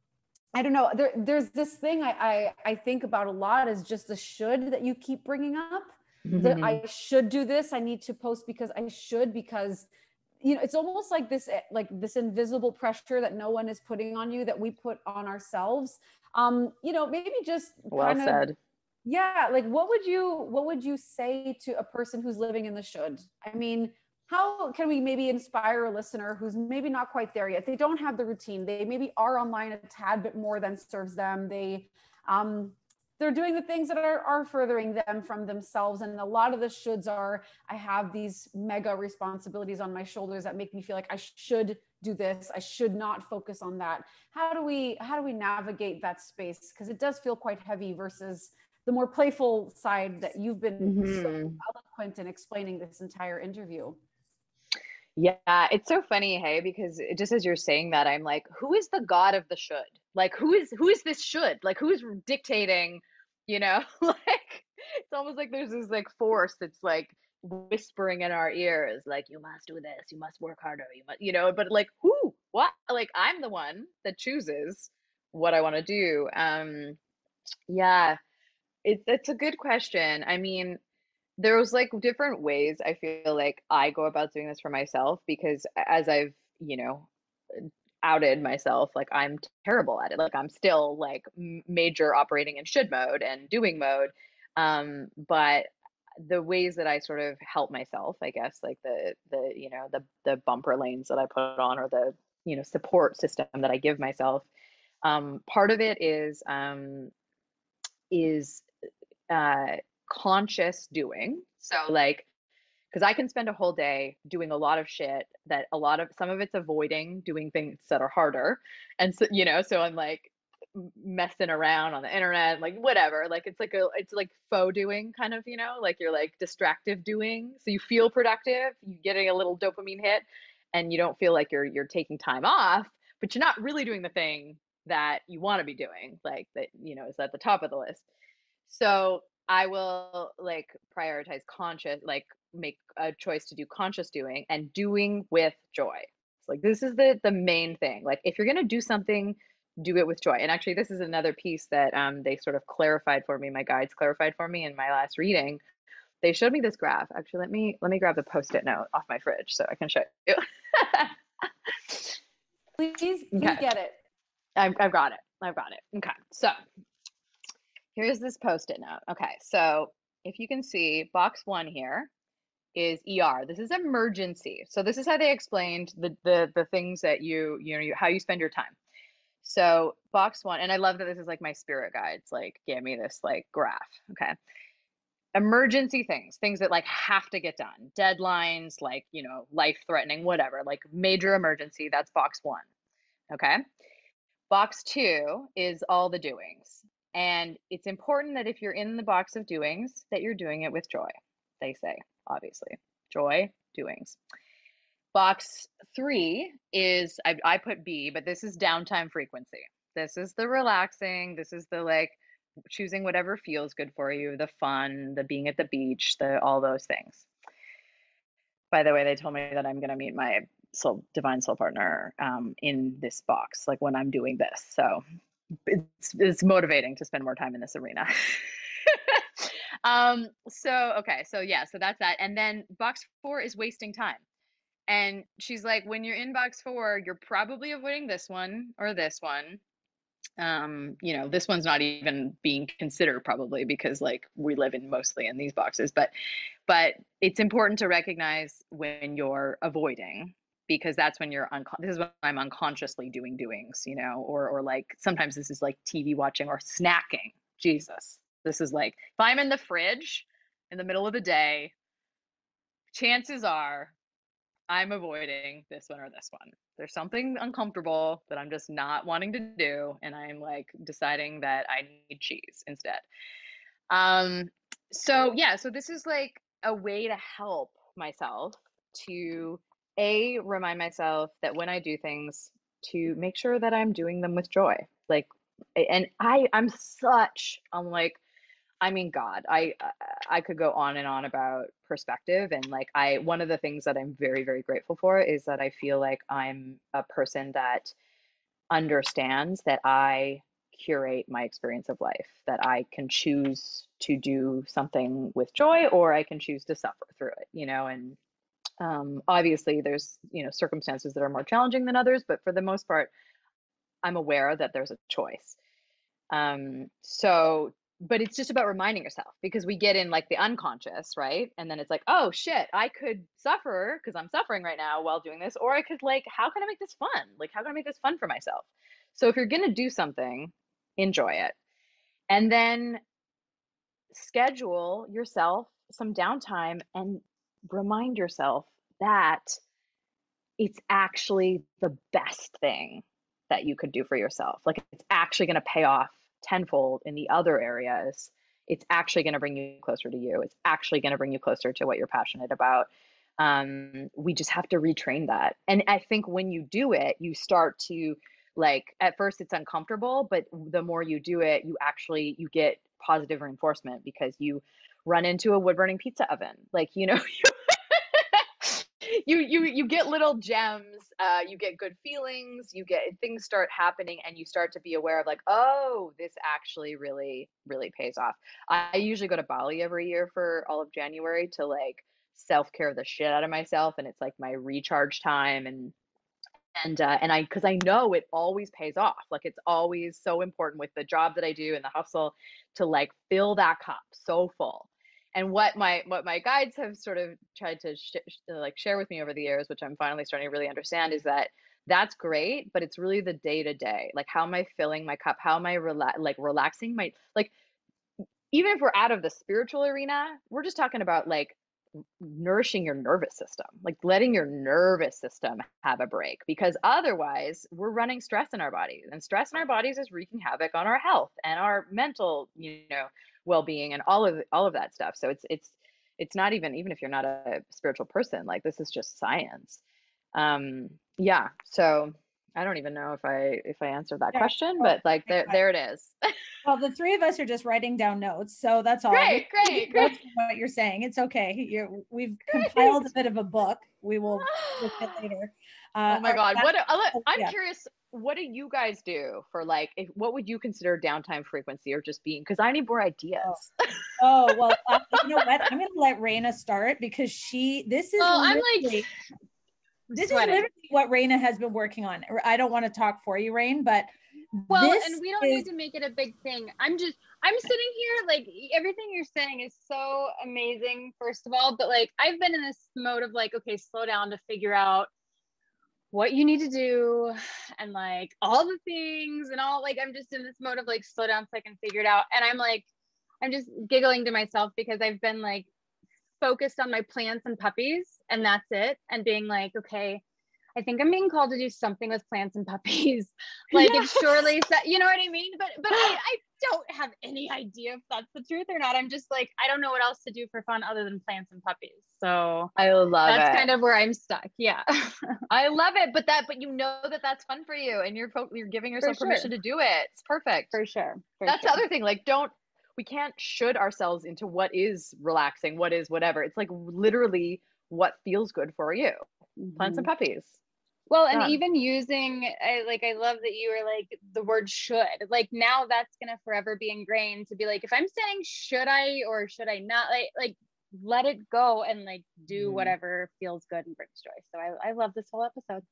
I don't know. There, there's this thing I, I, I think about a lot is just the should that you keep bringing up. Mm-hmm. That I should do this. I need to post because I should because you know it's almost like this like this invisible pressure that no one is putting on you that we put on ourselves. Um you know maybe just well kind said. Of, yeah like what would you what would you say to a person who's living in the should? I mean how can we maybe inspire a listener who's maybe not quite there yet? They don't have the routine. They maybe are online a tad bit more than serves them. They um they're doing the things that are, are furthering them from themselves and a lot of the shoulds are i have these mega responsibilities on my shoulders that make me feel like i should do this i should not focus on that how do we how do we navigate that space because it does feel quite heavy versus the more playful side that you've been mm-hmm. so eloquent in explaining this entire interview yeah, it's so funny, hey, because just as you're saying that, I'm like, who is the god of the should? Like, who is who is this should? Like, who is dictating you know like it's almost like there's this like force that's like whispering in our ears like you must do this you must work harder you must you know but like who what like i'm the one that chooses what i want to do um yeah it's it's a good question i mean there's like different ways i feel like i go about doing this for myself because as i've you know outed myself like i'm terrible at it like i'm still like major operating in should mode and doing mode um but the ways that i sort of help myself i guess like the the you know the the bumper lanes that i put on or the you know support system that i give myself um part of it is um is uh conscious doing. So like because I can spend a whole day doing a lot of shit that a lot of some of it's avoiding doing things that are harder. And so, you know, so I'm like messing around on the internet, like whatever. Like it's like a it's like faux doing kind of, you know, like you're like distractive doing. So you feel productive, you're getting a little dopamine hit and you don't feel like you're you're taking time off, but you're not really doing the thing that you want to be doing, like that, you know, is at the top of the list. So I will like prioritize conscious, like make a choice to do conscious doing and doing with joy. It's like this is the the main thing. Like if you're gonna do something, do it with joy. And actually, this is another piece that um they sort of clarified for me. My guides clarified for me in my last reading. They showed me this graph. Actually, let me let me grab the post-it note off my fridge so I can show you. please, please okay. get it. I've, I've got it. I've got it. Okay, so Here's this post-it note. Okay, so if you can see box one here is ER. This is emergency. So this is how they explained the the the things that you you know you, how you spend your time. So box one, and I love that this is like my spirit guides like gave me this like graph. Okay. Emergency things, things that like have to get done, deadlines, like you know, life threatening, whatever, like major emergency. That's box one. Okay. Box two is all the doings. And it's important that if you're in the box of doings, that you're doing it with joy, they say, obviously. Joy, doings. Box three is, I, I put B, but this is downtime frequency. This is the relaxing, this is the like choosing whatever feels good for you, the fun, the being at the beach, the all those things. By the way, they told me that I'm going to meet my soul divine soul partner um, in this box, like when I'm doing this. So it's, it's motivating to spend more time in this arena. um, so, okay. So, yeah, so that's that. And then box four is wasting time. And she's like, when you're in box four, you're probably avoiding this one or this one. Um, you know, this one's not even being considered probably because like we live in mostly in these boxes, but but it's important to recognize when you're avoiding because that's when you're un- this is when I'm unconsciously doing doings, you know, or or like sometimes this is like TV watching or snacking. Jesus. This is like if I'm in the fridge in the middle of the day, chances are I'm avoiding this one or this one. There's something uncomfortable that I'm just not wanting to do and I'm like deciding that I need cheese instead. Um so yeah, so this is like a way to help myself to a remind myself that when I do things to make sure that I'm doing them with joy. Like and I I'm such I'm like I mean God, I I could go on and on about perspective and like I one of the things that I'm very very grateful for is that I feel like I'm a person that understands that I curate my experience of life, that I can choose to do something with joy or I can choose to suffer through it, you know, and um, obviously, there's you know circumstances that are more challenging than others, but for the most part, I'm aware that there's a choice. Um, so, but it's just about reminding yourself because we get in like the unconscious, right? And then it's like, oh shit, I could suffer because I'm suffering right now while doing this, or I could like, how can I make this fun? Like, how can I make this fun for myself? So, if you're gonna do something, enjoy it, and then schedule yourself some downtime and remind yourself that it's actually the best thing that you could do for yourself. Like it's actually to pay off tenfold in the other areas. It's actually going to bring you closer to you. It's actually going to bring you closer to what you're passionate about. Um, we just have to retrain that. And I think when you do it, you start to like at first it's uncomfortable, but the more you do it, you actually you get positive reinforcement because you run into a wood burning pizza oven. Like, you know, you you you get little gems uh, you get good feelings you get things start happening and you start to be aware of like oh this actually really really pays off i usually go to bali every year for all of january to like self-care the shit out of myself and it's like my recharge time and and uh, and I because I know it always pays off. Like it's always so important with the job that I do and the hustle to like fill that cup so full. And what my what my guides have sort of tried to sh- like share with me over the years, which I'm finally starting to really understand, is that that's great, but it's really the day to day. Like how am I filling my cup? How am I rela- like relaxing my like even if we're out of the spiritual arena, we're just talking about like nourishing your nervous system, like letting your nervous system have a break because otherwise we're running stress in our bodies and stress in our bodies is wreaking havoc on our health and our mental, you know, well-being and all of all of that stuff. So it's it's it's not even even if you're not a spiritual person, like this is just science. Um yeah, so I don't even know if I if I answered that yeah. question, but like there there it is. well, the three of us are just writing down notes, so that's all. Great, great, great. What you're saying, it's okay. You're, we've great. compiled a bit of a book. We will look at later. Uh, oh my god, what? I'm yeah. curious. What do you guys do for like? If, what would you consider downtime frequency, or just being? Because I need more ideas. Oh, oh well, uh, you know what? I'm going to let Raina start because she. This is. Oh, I'm like this sweating. is literally what Raina has been working on. I don't want to talk for you, Rain, but well, and we don't is... need to make it a big thing. I'm just I'm sitting here like everything you're saying is so amazing, first of all, but like I've been in this mode of like, okay, slow down to figure out what you need to do and like all the things and all like I'm just in this mode of like slow down so I can figure it out. And I'm like, I'm just giggling to myself because I've been like focused on my plants and puppies and that's it and being like okay i think i'm being called to do something with plants and puppies like yeah. it's surely you know what i mean but but I, I don't have any idea if that's the truth or not i'm just like i don't know what else to do for fun other than plants and puppies so i love that's it. kind of where i'm stuck yeah i love it but that but you know that that's fun for you and you're you're giving yourself sure. permission to do it it's perfect for sure for that's sure. the other thing like don't we can't should ourselves into what is relaxing, what is whatever. It's like literally what feels good for you. Mm-hmm. Plants and puppies. Well, and Done. even using, I like, I love that you were like the word should. Like now, that's gonna forever be ingrained to be like, if I'm saying should I or should I not, like, like let it go and like do mm. whatever feels good and brings joy. So I, I love this whole episode.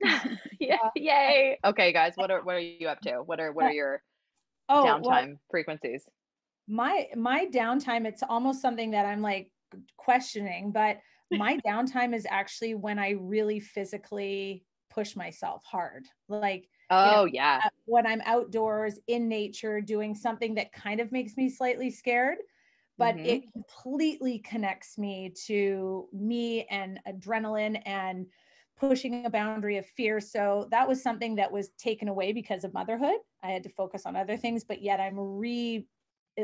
yeah, yay! Okay, guys, what are what are you up to? What are what are your oh, downtime well, frequencies? My my downtime, it's almost something that I'm like questioning, but my downtime is actually when I really physically push myself hard. Like, oh, you know, yeah. Uh, when I'm outdoors in nature doing something that kind of makes me slightly scared, but mm-hmm. it completely connects me to me and adrenaline and pushing a boundary of fear. So that was something that was taken away because of motherhood. I had to focus on other things, but yet I'm re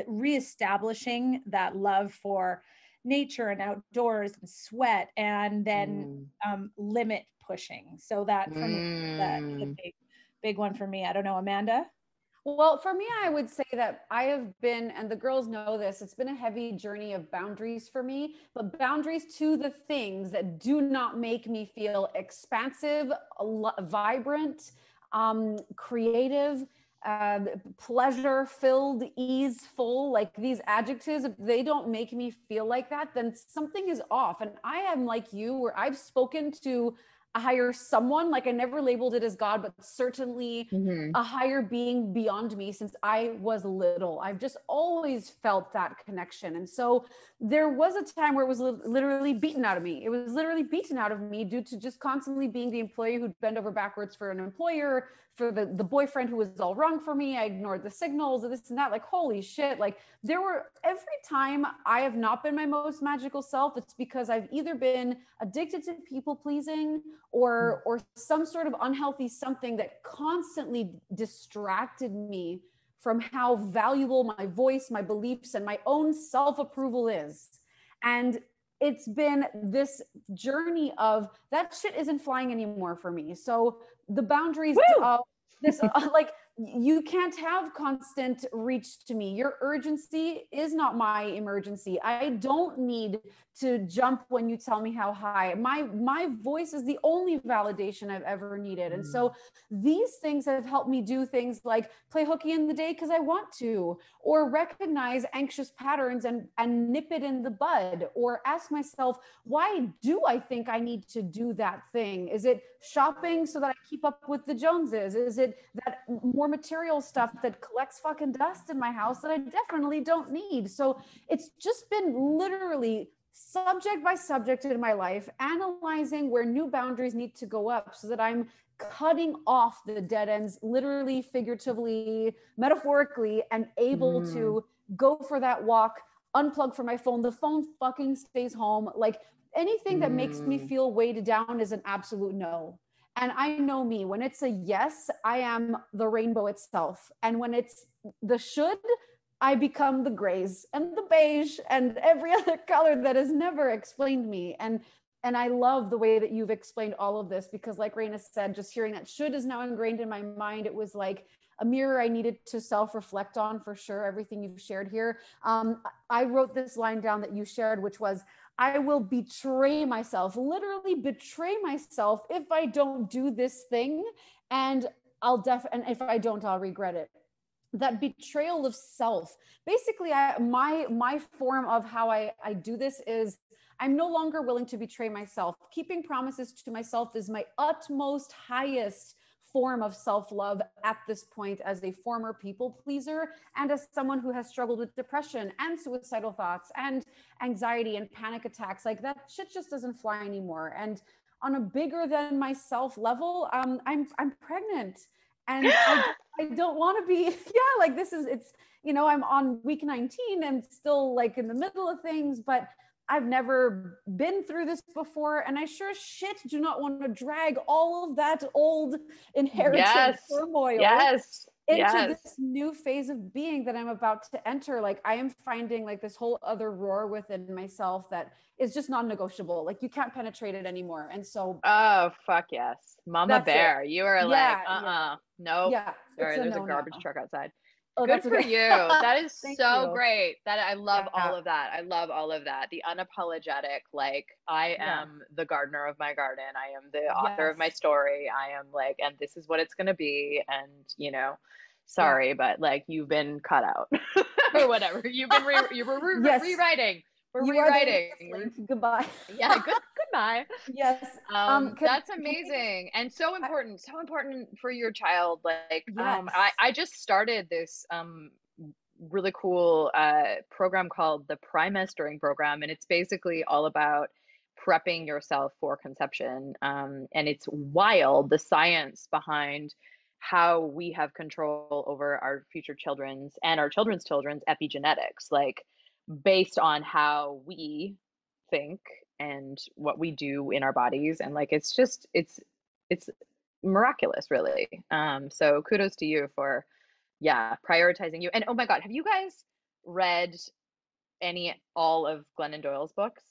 reestablishing that love for nature and outdoors and sweat and then mm. um, limit pushing. So that for mm. me, that a big, big one for me. I don't know, Amanda. Well, for me, I would say that I have been, and the girls know this, it's been a heavy journey of boundaries for me, but boundaries to the things that do not make me feel expansive, vibrant, um, creative, uh, pleasure filled, easeful, like these adjectives, if they don't make me feel like that, then something is off. And I am like you, where I've spoken to a higher someone, like I never labeled it as God, but certainly mm-hmm. a higher being beyond me since I was little. I've just always felt that connection. And so there was a time where it was literally beaten out of me. It was literally beaten out of me due to just constantly being the employee who'd bend over backwards for an employer, for the, the boyfriend who was all wrong for me. I ignored the signals, of this and that. Like, holy shit. Like, there were every time I have not been my most magical self, it's because I've either been addicted to people pleasing or, hmm. or some sort of unhealthy something that constantly distracted me from how valuable my voice, my beliefs, and my own self approval is. And it's been this journey of that shit isn't flying anymore for me. So the boundaries Woo! of this, uh, like you can't have constant reach to me. Your urgency is not my emergency. I don't need to jump when you tell me how high. My my voice is the only validation I've ever needed. And so mm. these things have helped me do things like play hooky in the day because I want to, or recognize anxious patterns and and nip it in the bud, or ask myself, why do I think I need to do that thing? Is it shopping so that I keep up with the Joneses? Is it that more material stuff that collects fucking dust in my house that I definitely don't need? So it's just been literally subject by subject in my life, analyzing where new boundaries need to go up so that I'm cutting off the dead ends, literally, figuratively, metaphorically, and able mm. to go for that walk, unplug from my phone. The phone fucking stays home. Like anything that makes me mm. feel weighted down is an absolute no. And I know me, when it's a yes, I am the rainbow itself. And when it's the should, I become the grays and the beige and every other color that has never explained me. And and I love the way that you've explained all of this because, like Raina said, just hearing that should is now ingrained in my mind. It was like a mirror I needed to self reflect on for sure. Everything you've shared here. Um, I wrote this line down that you shared, which was, I will betray myself, literally betray myself if I don't do this thing. And I'll def, and if I don't, I'll regret it that betrayal of self basically I, my my form of how I, I do this is i'm no longer willing to betray myself keeping promises to myself is my utmost highest form of self-love at this point as a former people pleaser and as someone who has struggled with depression and suicidal thoughts and anxiety and panic attacks like that shit just doesn't fly anymore. And on a bigger than myself level um, i'm i'm pregnant. And I, I don't want to be yeah like this is it's you know i'm on week 19 and still like in the middle of things but i've never been through this before and i sure shit do not want to drag all of that old inherited yes. turmoil yes into yes. this new phase of being that I'm about to enter. Like I am finding like this whole other roar within myself that is just non-negotiable. Like you can't penetrate it anymore. And so Oh fuck yes. Mama bear. It. You are yeah, like, uh-uh. Yeah. Nope. Yeah. Sorry, there's no, a garbage no. truck outside. Oh, Good for okay. you. That is so you. great. That I love yeah. all of that. I love all of that. The unapologetic, like I am the gardener of my garden. I am the author yes. of my story. I am like, and this is what it's gonna be. And you know, sorry, yeah. but like you've been cut out or whatever. You've been re- you were re- yes. rewriting. We're you rewriting. Goodbye. yeah, good goodbye. Yes. Um, um that's amazing and so important. So important for your child. Like yes. um I, I just started this um really cool uh program called the Primestering program and it's basically all about prepping yourself for conception. Um, and it's wild the science behind how we have control over our future children's and our children's children's epigenetics like based on how we think and what we do in our bodies and like it's just it's it's miraculous really um so kudos to you for yeah prioritizing you and oh my god have you guys read any all of glennon doyle's books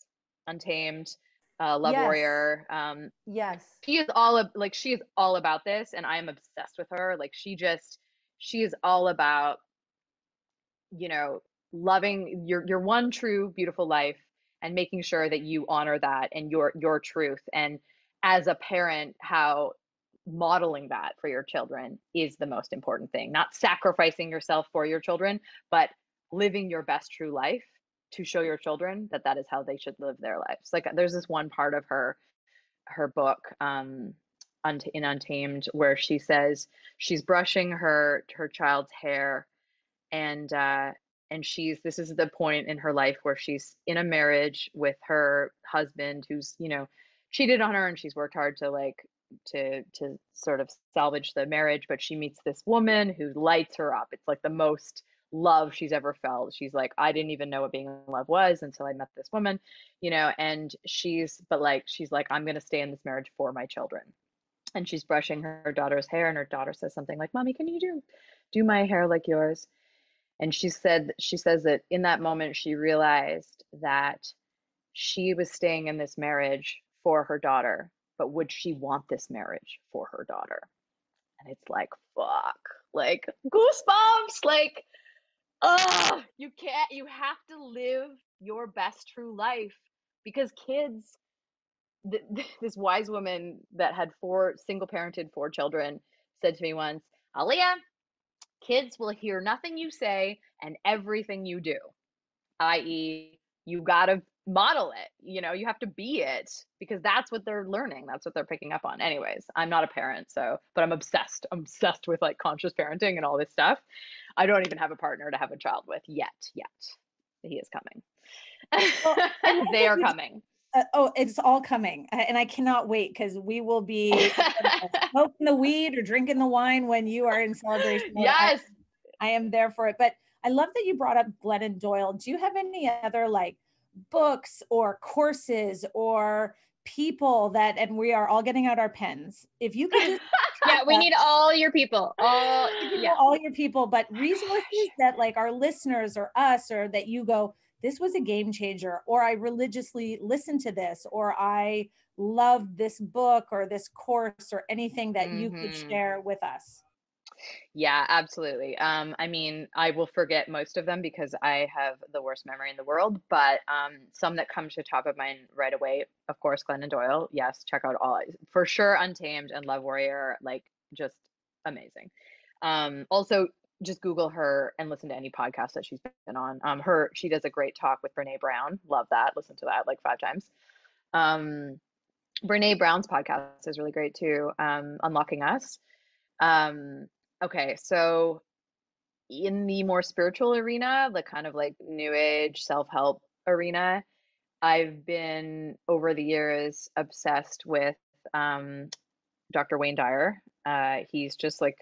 untamed uh, Love yes. Warrior. Um, yes, she is all of like she is all about this, and I am obsessed with her. Like she just she is all about you know loving your your one true beautiful life and making sure that you honor that and your your truth. And as a parent how modeling that for your children is the most important thing. Not sacrificing yourself for your children but living your best true life to show your children that that is how they should live their lives. Like there's this one part of her her book um in untamed where she says she's brushing her her child's hair and uh and she's this is the point in her life where she's in a marriage with her husband who's you know cheated on her and she's worked hard to like to to sort of salvage the marriage but she meets this woman who lights her up it's like the most love she's ever felt. She's like, I didn't even know what being in love was until I met this woman, you know, and she's, but like, she's like, I'm going to stay in this marriage for my children. And she's brushing her daughter's hair, and her daughter says something like, Mommy, can you do, do my hair like yours? And she said, she says that in that moment, she realized that she was staying in this marriage for her daughter, but would she want this marriage for her daughter? And it's like, fuck, like goosebumps like oh you can't you have to live your best true life because kids th- this wise woman that had four single parented four children said to me once Aliyah kids will hear nothing you say and everything you do i.e you got to model it you know you have to be it because that's what they're learning that's what they're picking up on. Anyways i'm not a parent so but i'm obsessed i'm obsessed with like conscious parenting and all this stuff. I don't even have a partner to have a child with yet yet. He is coming. Well, they are coming uh, oh it's all coming and i cannot wait because we will be smoking the weed or drinking the wine when you are in celebration yes I, I am there for it but i love that you brought up glennon doyle. Do you have any other like books or courses or people that and we are all getting out our pens? If you could just yeah we need all your people all yeah. all your people but resources that like our listeners or us or that you go this was a game changer or i religiously listened to this or i love this book or this course or anything that mm-hmm. you could mm-hmm. share with us yeah, absolutely. Um, I mean, I will forget most of them because I have the worst memory in the world, but um, some that come to top of mind right away, of course, Glennon Doyle. Yes, check out all for sure. Untamed and Love Warrior, like just amazing. Um, also, just Google her and listen to any podcast that she's been on. Um, her she does a great talk with Brene Brown. Love that. Listen to that like five times. Um, Brene Brown's podcast is really great too. Um, Unlocking Us. Um, Okay, so in the more spiritual arena, the kind of like new age self-help arena, I've been over the years obsessed with um, Dr. Wayne Dyer. Uh, he's just like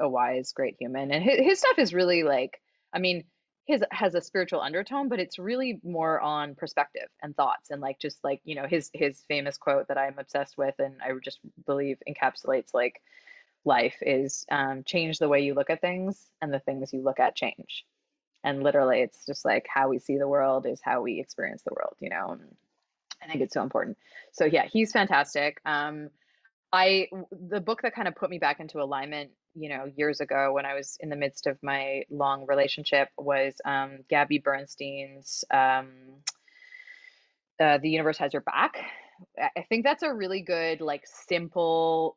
a wise, great human, and his, his stuff is really like, I mean, his has a spiritual undertone, but it's really more on perspective and thoughts, and like just like you know his his famous quote that I'm obsessed with, and I just believe encapsulates like life is um, change the way you look at things and the things you look at change. And literally it's just like how we see the world is how we experience the world you know and i think it's so important. So yeah he's fantastic. Um i the book that kind of put me back into alignment you know years ago when i was in the midst of my long relationship was um gabby bernstein's um uh, the universe has your back i think that's a really good like simple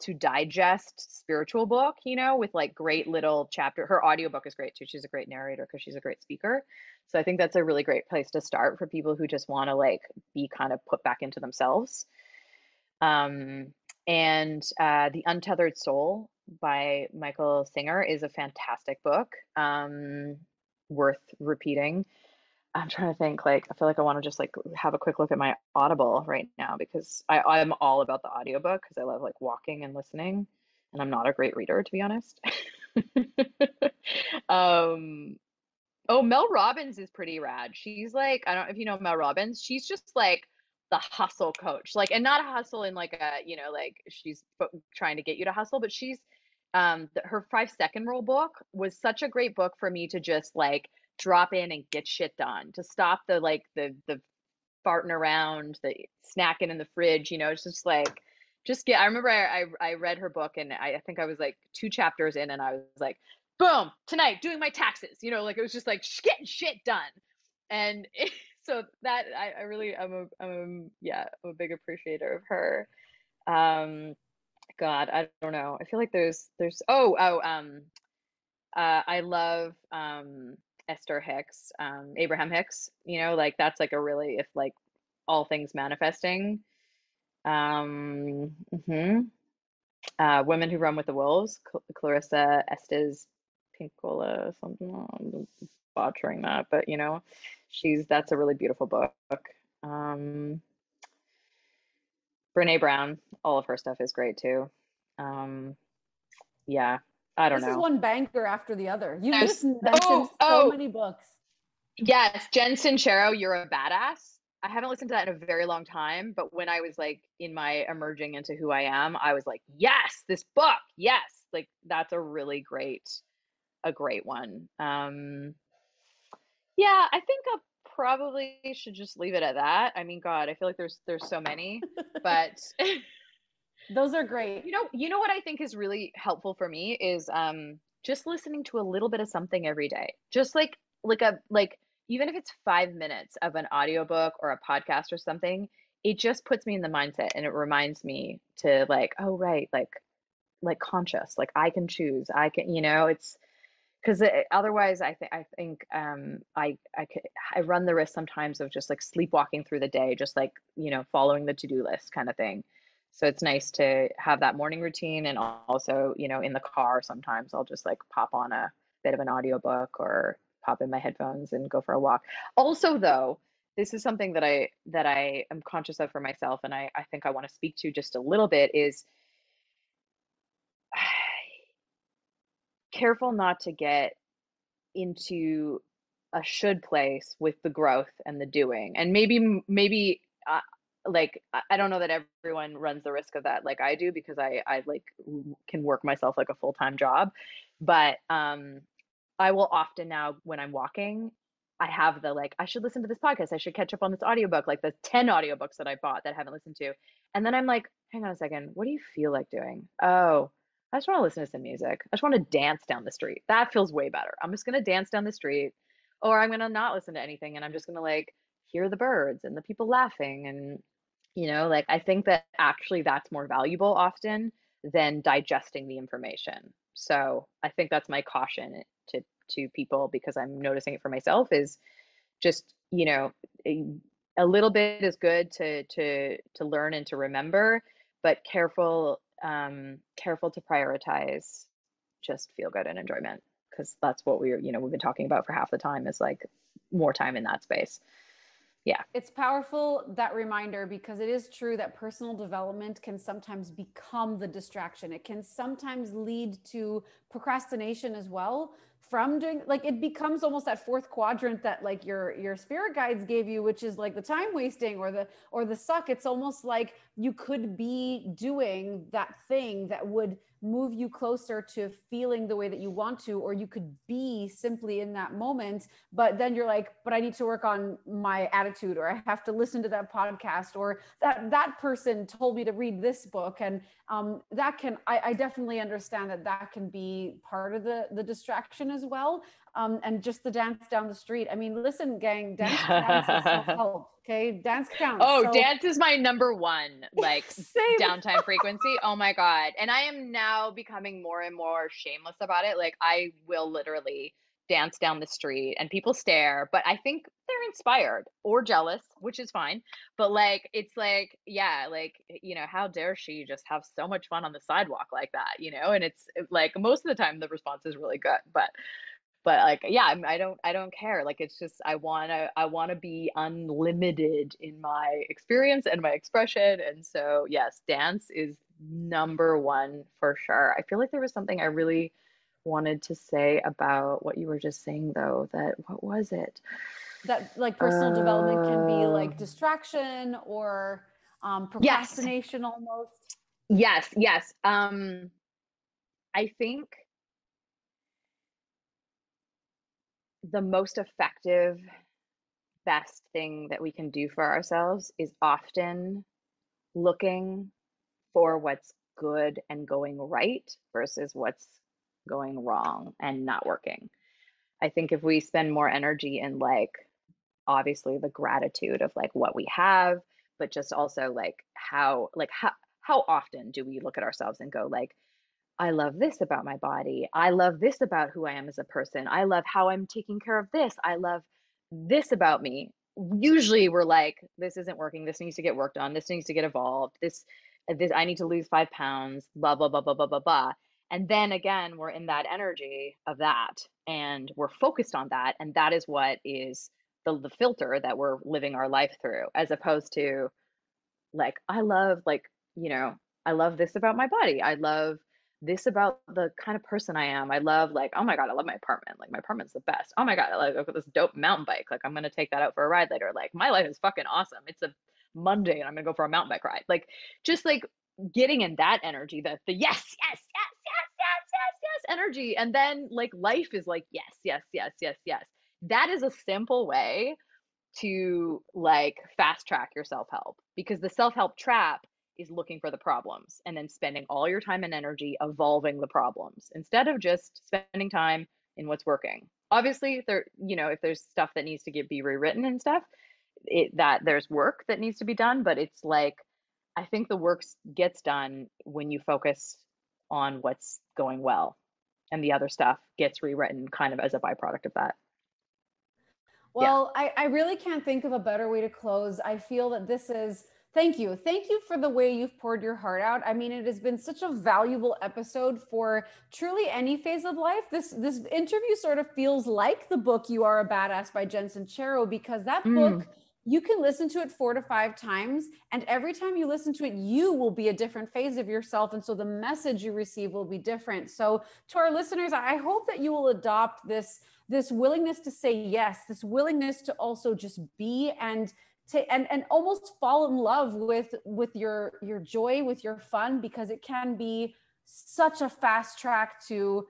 to digest spiritual book, you know, with like great little chapter. Her audiobook is great too. She's a great narrator because she's a great speaker. So I think that's a really great place to start for people who just want to like be kind of put back into themselves. Um, and uh, The Untethered Soul by Michael Singer is a fantastic book, um, worth repeating. I'm trying to think like I feel like I want to just like have a quick look at my Audible right now because I I'm all about the audiobook because I love like walking and listening and I'm not a great reader to be honest. um oh Mel Robbins is pretty rad. She's like I don't know if you know Mel Robbins. She's just like the hustle coach. Like and not a hustle in like a, you know, like she's trying to get you to hustle, but she's um the, her 5 second rule book was such a great book for me to just like drop in and get shit done to stop the like the the farting around the snacking in the fridge you know it's just like just get i remember i i, I read her book and I, I think i was like two chapters in and i was like boom tonight doing my taxes you know like it was just like getting shit done and it, so that I, I really i'm a i'm a, yeah i'm a big appreciator of her um god i don't know i feel like there's there's oh oh um uh i love um Esther Hicks, um, Abraham Hicks, you know, like that's like a really, if like all things manifesting. Um, mm-hmm. uh, Women Who Run with the Wolves, Cl- Clarissa Estes Pinkola, something, I'm butchering that, but you know, she's, that's a really beautiful book. Um, Brene Brown, all of her stuff is great too. Um, yeah, I don't this know. This is one banker after the other. You just mentioned oh, so oh. many books. Yes, Jen Sincero, you're a badass. I haven't listened to that in a very long time, but when I was like in my emerging into who I am, I was like, yes, this book, yes, like that's a really great, a great one. Um, yeah, I think I probably should just leave it at that. I mean, God, I feel like there's there's so many, but Those are great. You know, you know what I think is really helpful for me is um just listening to a little bit of something every day. Just like like a like even if it's 5 minutes of an audiobook or a podcast or something, it just puts me in the mindset and it reminds me to like, oh right, like like conscious, like I can choose. I can, you know, it's because otherwise I think I think um I I could I run the risk sometimes of just like sleepwalking through the day, just like, you know, following the to-do list kind of thing. So it's nice to have that morning routine and also, you know, in the car sometimes I'll just like pop on a bit of an audiobook or pop in my headphones and go for a walk. Also though, this is something that I that I am conscious of for myself and I, I think I want to speak to just a little bit is careful not to get into a should place with the growth and the doing. And maybe maybe uh, like I don't know that everyone runs the risk of that like I do because I I like can work myself like a full-time job but um I will often now when I'm walking I have the like I should listen to this podcast I should catch up on this audiobook like the 10 audiobooks that I bought that I haven't listened to and then I'm like hang on a second what do you feel like doing oh I just want to listen to some music. I just want to dance down the street. That feels way better. I'm just going to dance down the street or I'm going to not listen to anything and I'm just going to like hear the birds and the people laughing and you know, like I think that actually that's more valuable often than digesting the information. So I think that's my caution to to people because I'm noticing it for myself is just, you know, a, little bit is good to to to learn and to remember, but careful um careful to prioritize just feel good and enjoyment because that's what we're, you know, we've been talking about for half the time is like more time in that space. Yeah. It's powerful that reminder because it is true that personal development can sometimes become the distraction. It can sometimes lead to procrastination as well from doing like it becomes almost that fourth quadrant that like your your spirit guides gave you which is like the time wasting or the or the suck. It's almost like you could be doing that thing that would move you closer to feeling the way that you want to or you could be simply in that moment but then you're like but i need to work on my attitude or i have to listen to that podcast or that that person told me to read this book and um, that can I, I definitely understand that that can be part of the the distraction as well um, and just the dance down the street. I mean, listen, gang, dance counts self-help. Okay, dance counts. Oh, so. dance is my number one like downtime frequency. Oh my god, and I am now becoming more and more shameless about it. Like I will literally dance down the street and people stare, but I think they're inspired or jealous, which is fine. But like, it's like, yeah, like, you know, how dare she just have so much fun on the sidewalk like that, you know? And it's like most of the time the response is really good, but but like yeah i don't i don't care like it's just i want to i want to be unlimited in my experience and my expression and so yes dance is number one for sure i feel like there was something i really wanted to say about what you were just saying though that what was it that like personal uh, development can be like uh. distraction or um procrastination yes. almost yes yes um i think the most effective, best thing that we can do for ourselves is often looking for what's good and going right versus what's going wrong and not working. I think if we spend more energy in like obviously the gratitude of like what we have, but just also like how like how how often do we look at ourselves and go like I love this about my body. I love this about who I am as a person. I love how I'm taking care of this. I love this about me. Usually we're like, this isn't working. This needs to get worked on. This needs to get evolved. This, this, I need to lose five pounds, blah, blah, blah, blah, blah, blah, blah. And then again, we're in that energy of that and we're focused on that. And that is what is the, the filter that we're living our life through, as opposed to like, I love, like, you know, I love this about my body. I love this about the kind of person I am. I love like, oh my god, I love my apartment. Like my apartment's the best. Oh my god, I got this dope mountain bike. Like I'm gonna take that out for a ride later. Like my life is fucking awesome. It's a Monday and I'm gonna go for a mountain bike ride. Like just like getting in that energy, that the yes, yes, yes, yes, yes, yes, yes energy. And then like life is like yes, yes, yes, yes, yes. That is a simple way to like fast track your self-help because the self-help trap is looking for the problems and then spending all your time and energy evolving the problems instead of just spending time in what's working. Obviously, there you know, if there's stuff that needs to get be rewritten and stuff, it that there's work that needs to be done, but it's like I think the work gets done when you focus on what's going well and the other stuff gets rewritten kind of as a byproduct of that. Well, yeah. I, I really can't think of a better way to close. I feel that this is Thank you. Thank you for the way you've poured your heart out. I mean, it has been such a valuable episode for truly any phase of life. This this interview sort of feels like the book You Are a Badass by Jen Sincero because that mm. book you can listen to it four to five times and every time you listen to it you will be a different phase of yourself and so the message you receive will be different so to our listeners i hope that you will adopt this this willingness to say yes this willingness to also just be and to and and almost fall in love with with your your joy with your fun because it can be such a fast track to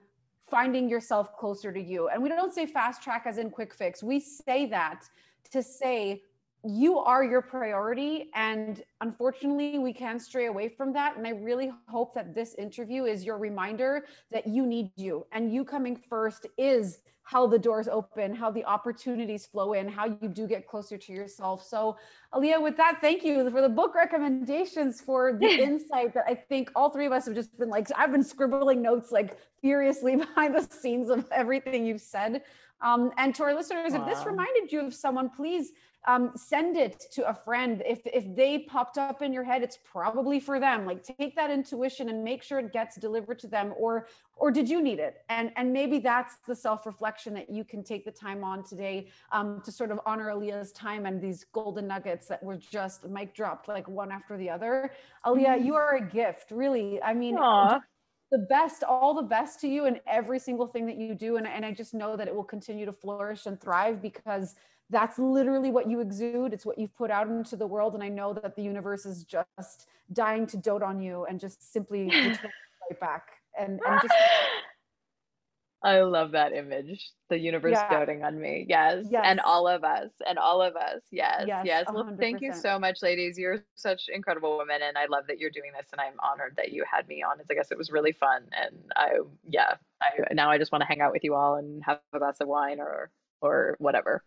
finding yourself closer to you. And we don't say fast track as in quick fix. We say that to say you are your priority and unfortunately we can stray away from that. And i really hope that this interview is your reminder that you need you and you coming first is how the doors open how the opportunities flow in how you do get closer to yourself so Aliyah with that thank you for the book recommendations for the insight that i think all three of us have just been like i've been scribbling notes like furiously behind the scenes of everything you've said um, and to our listeners wow. if this reminded you of someone please um, send it to a friend. If if they popped up in your head, it's probably for them. Like take that intuition and make sure it gets delivered to them. Or or did you need it? And and maybe that's the self reflection that you can take the time on today um, to sort of honor Aliyah's time and these golden nuggets that were just mic dropped like one after the other. Aliyah, you are a gift, really. I mean. Aww the best, all the best to you in every single thing that you do. And, and I just know that it will continue to flourish and thrive because that's literally what you exude it's what you've put out into the world and i know that the universe is just dying to dote on you and just simply right back and, and just I love that image. The universe yeah. doting on me. Yes. yes. And all of us. And all of us. Yes. Yes. yes. Well, thank you so much, ladies. You're such incredible women. And I love that you're doing this. And I'm honored that you had me on. I guess it was really fun. And I, yeah, I, now I just want to hang out with you all and have a glass of wine or, or whatever.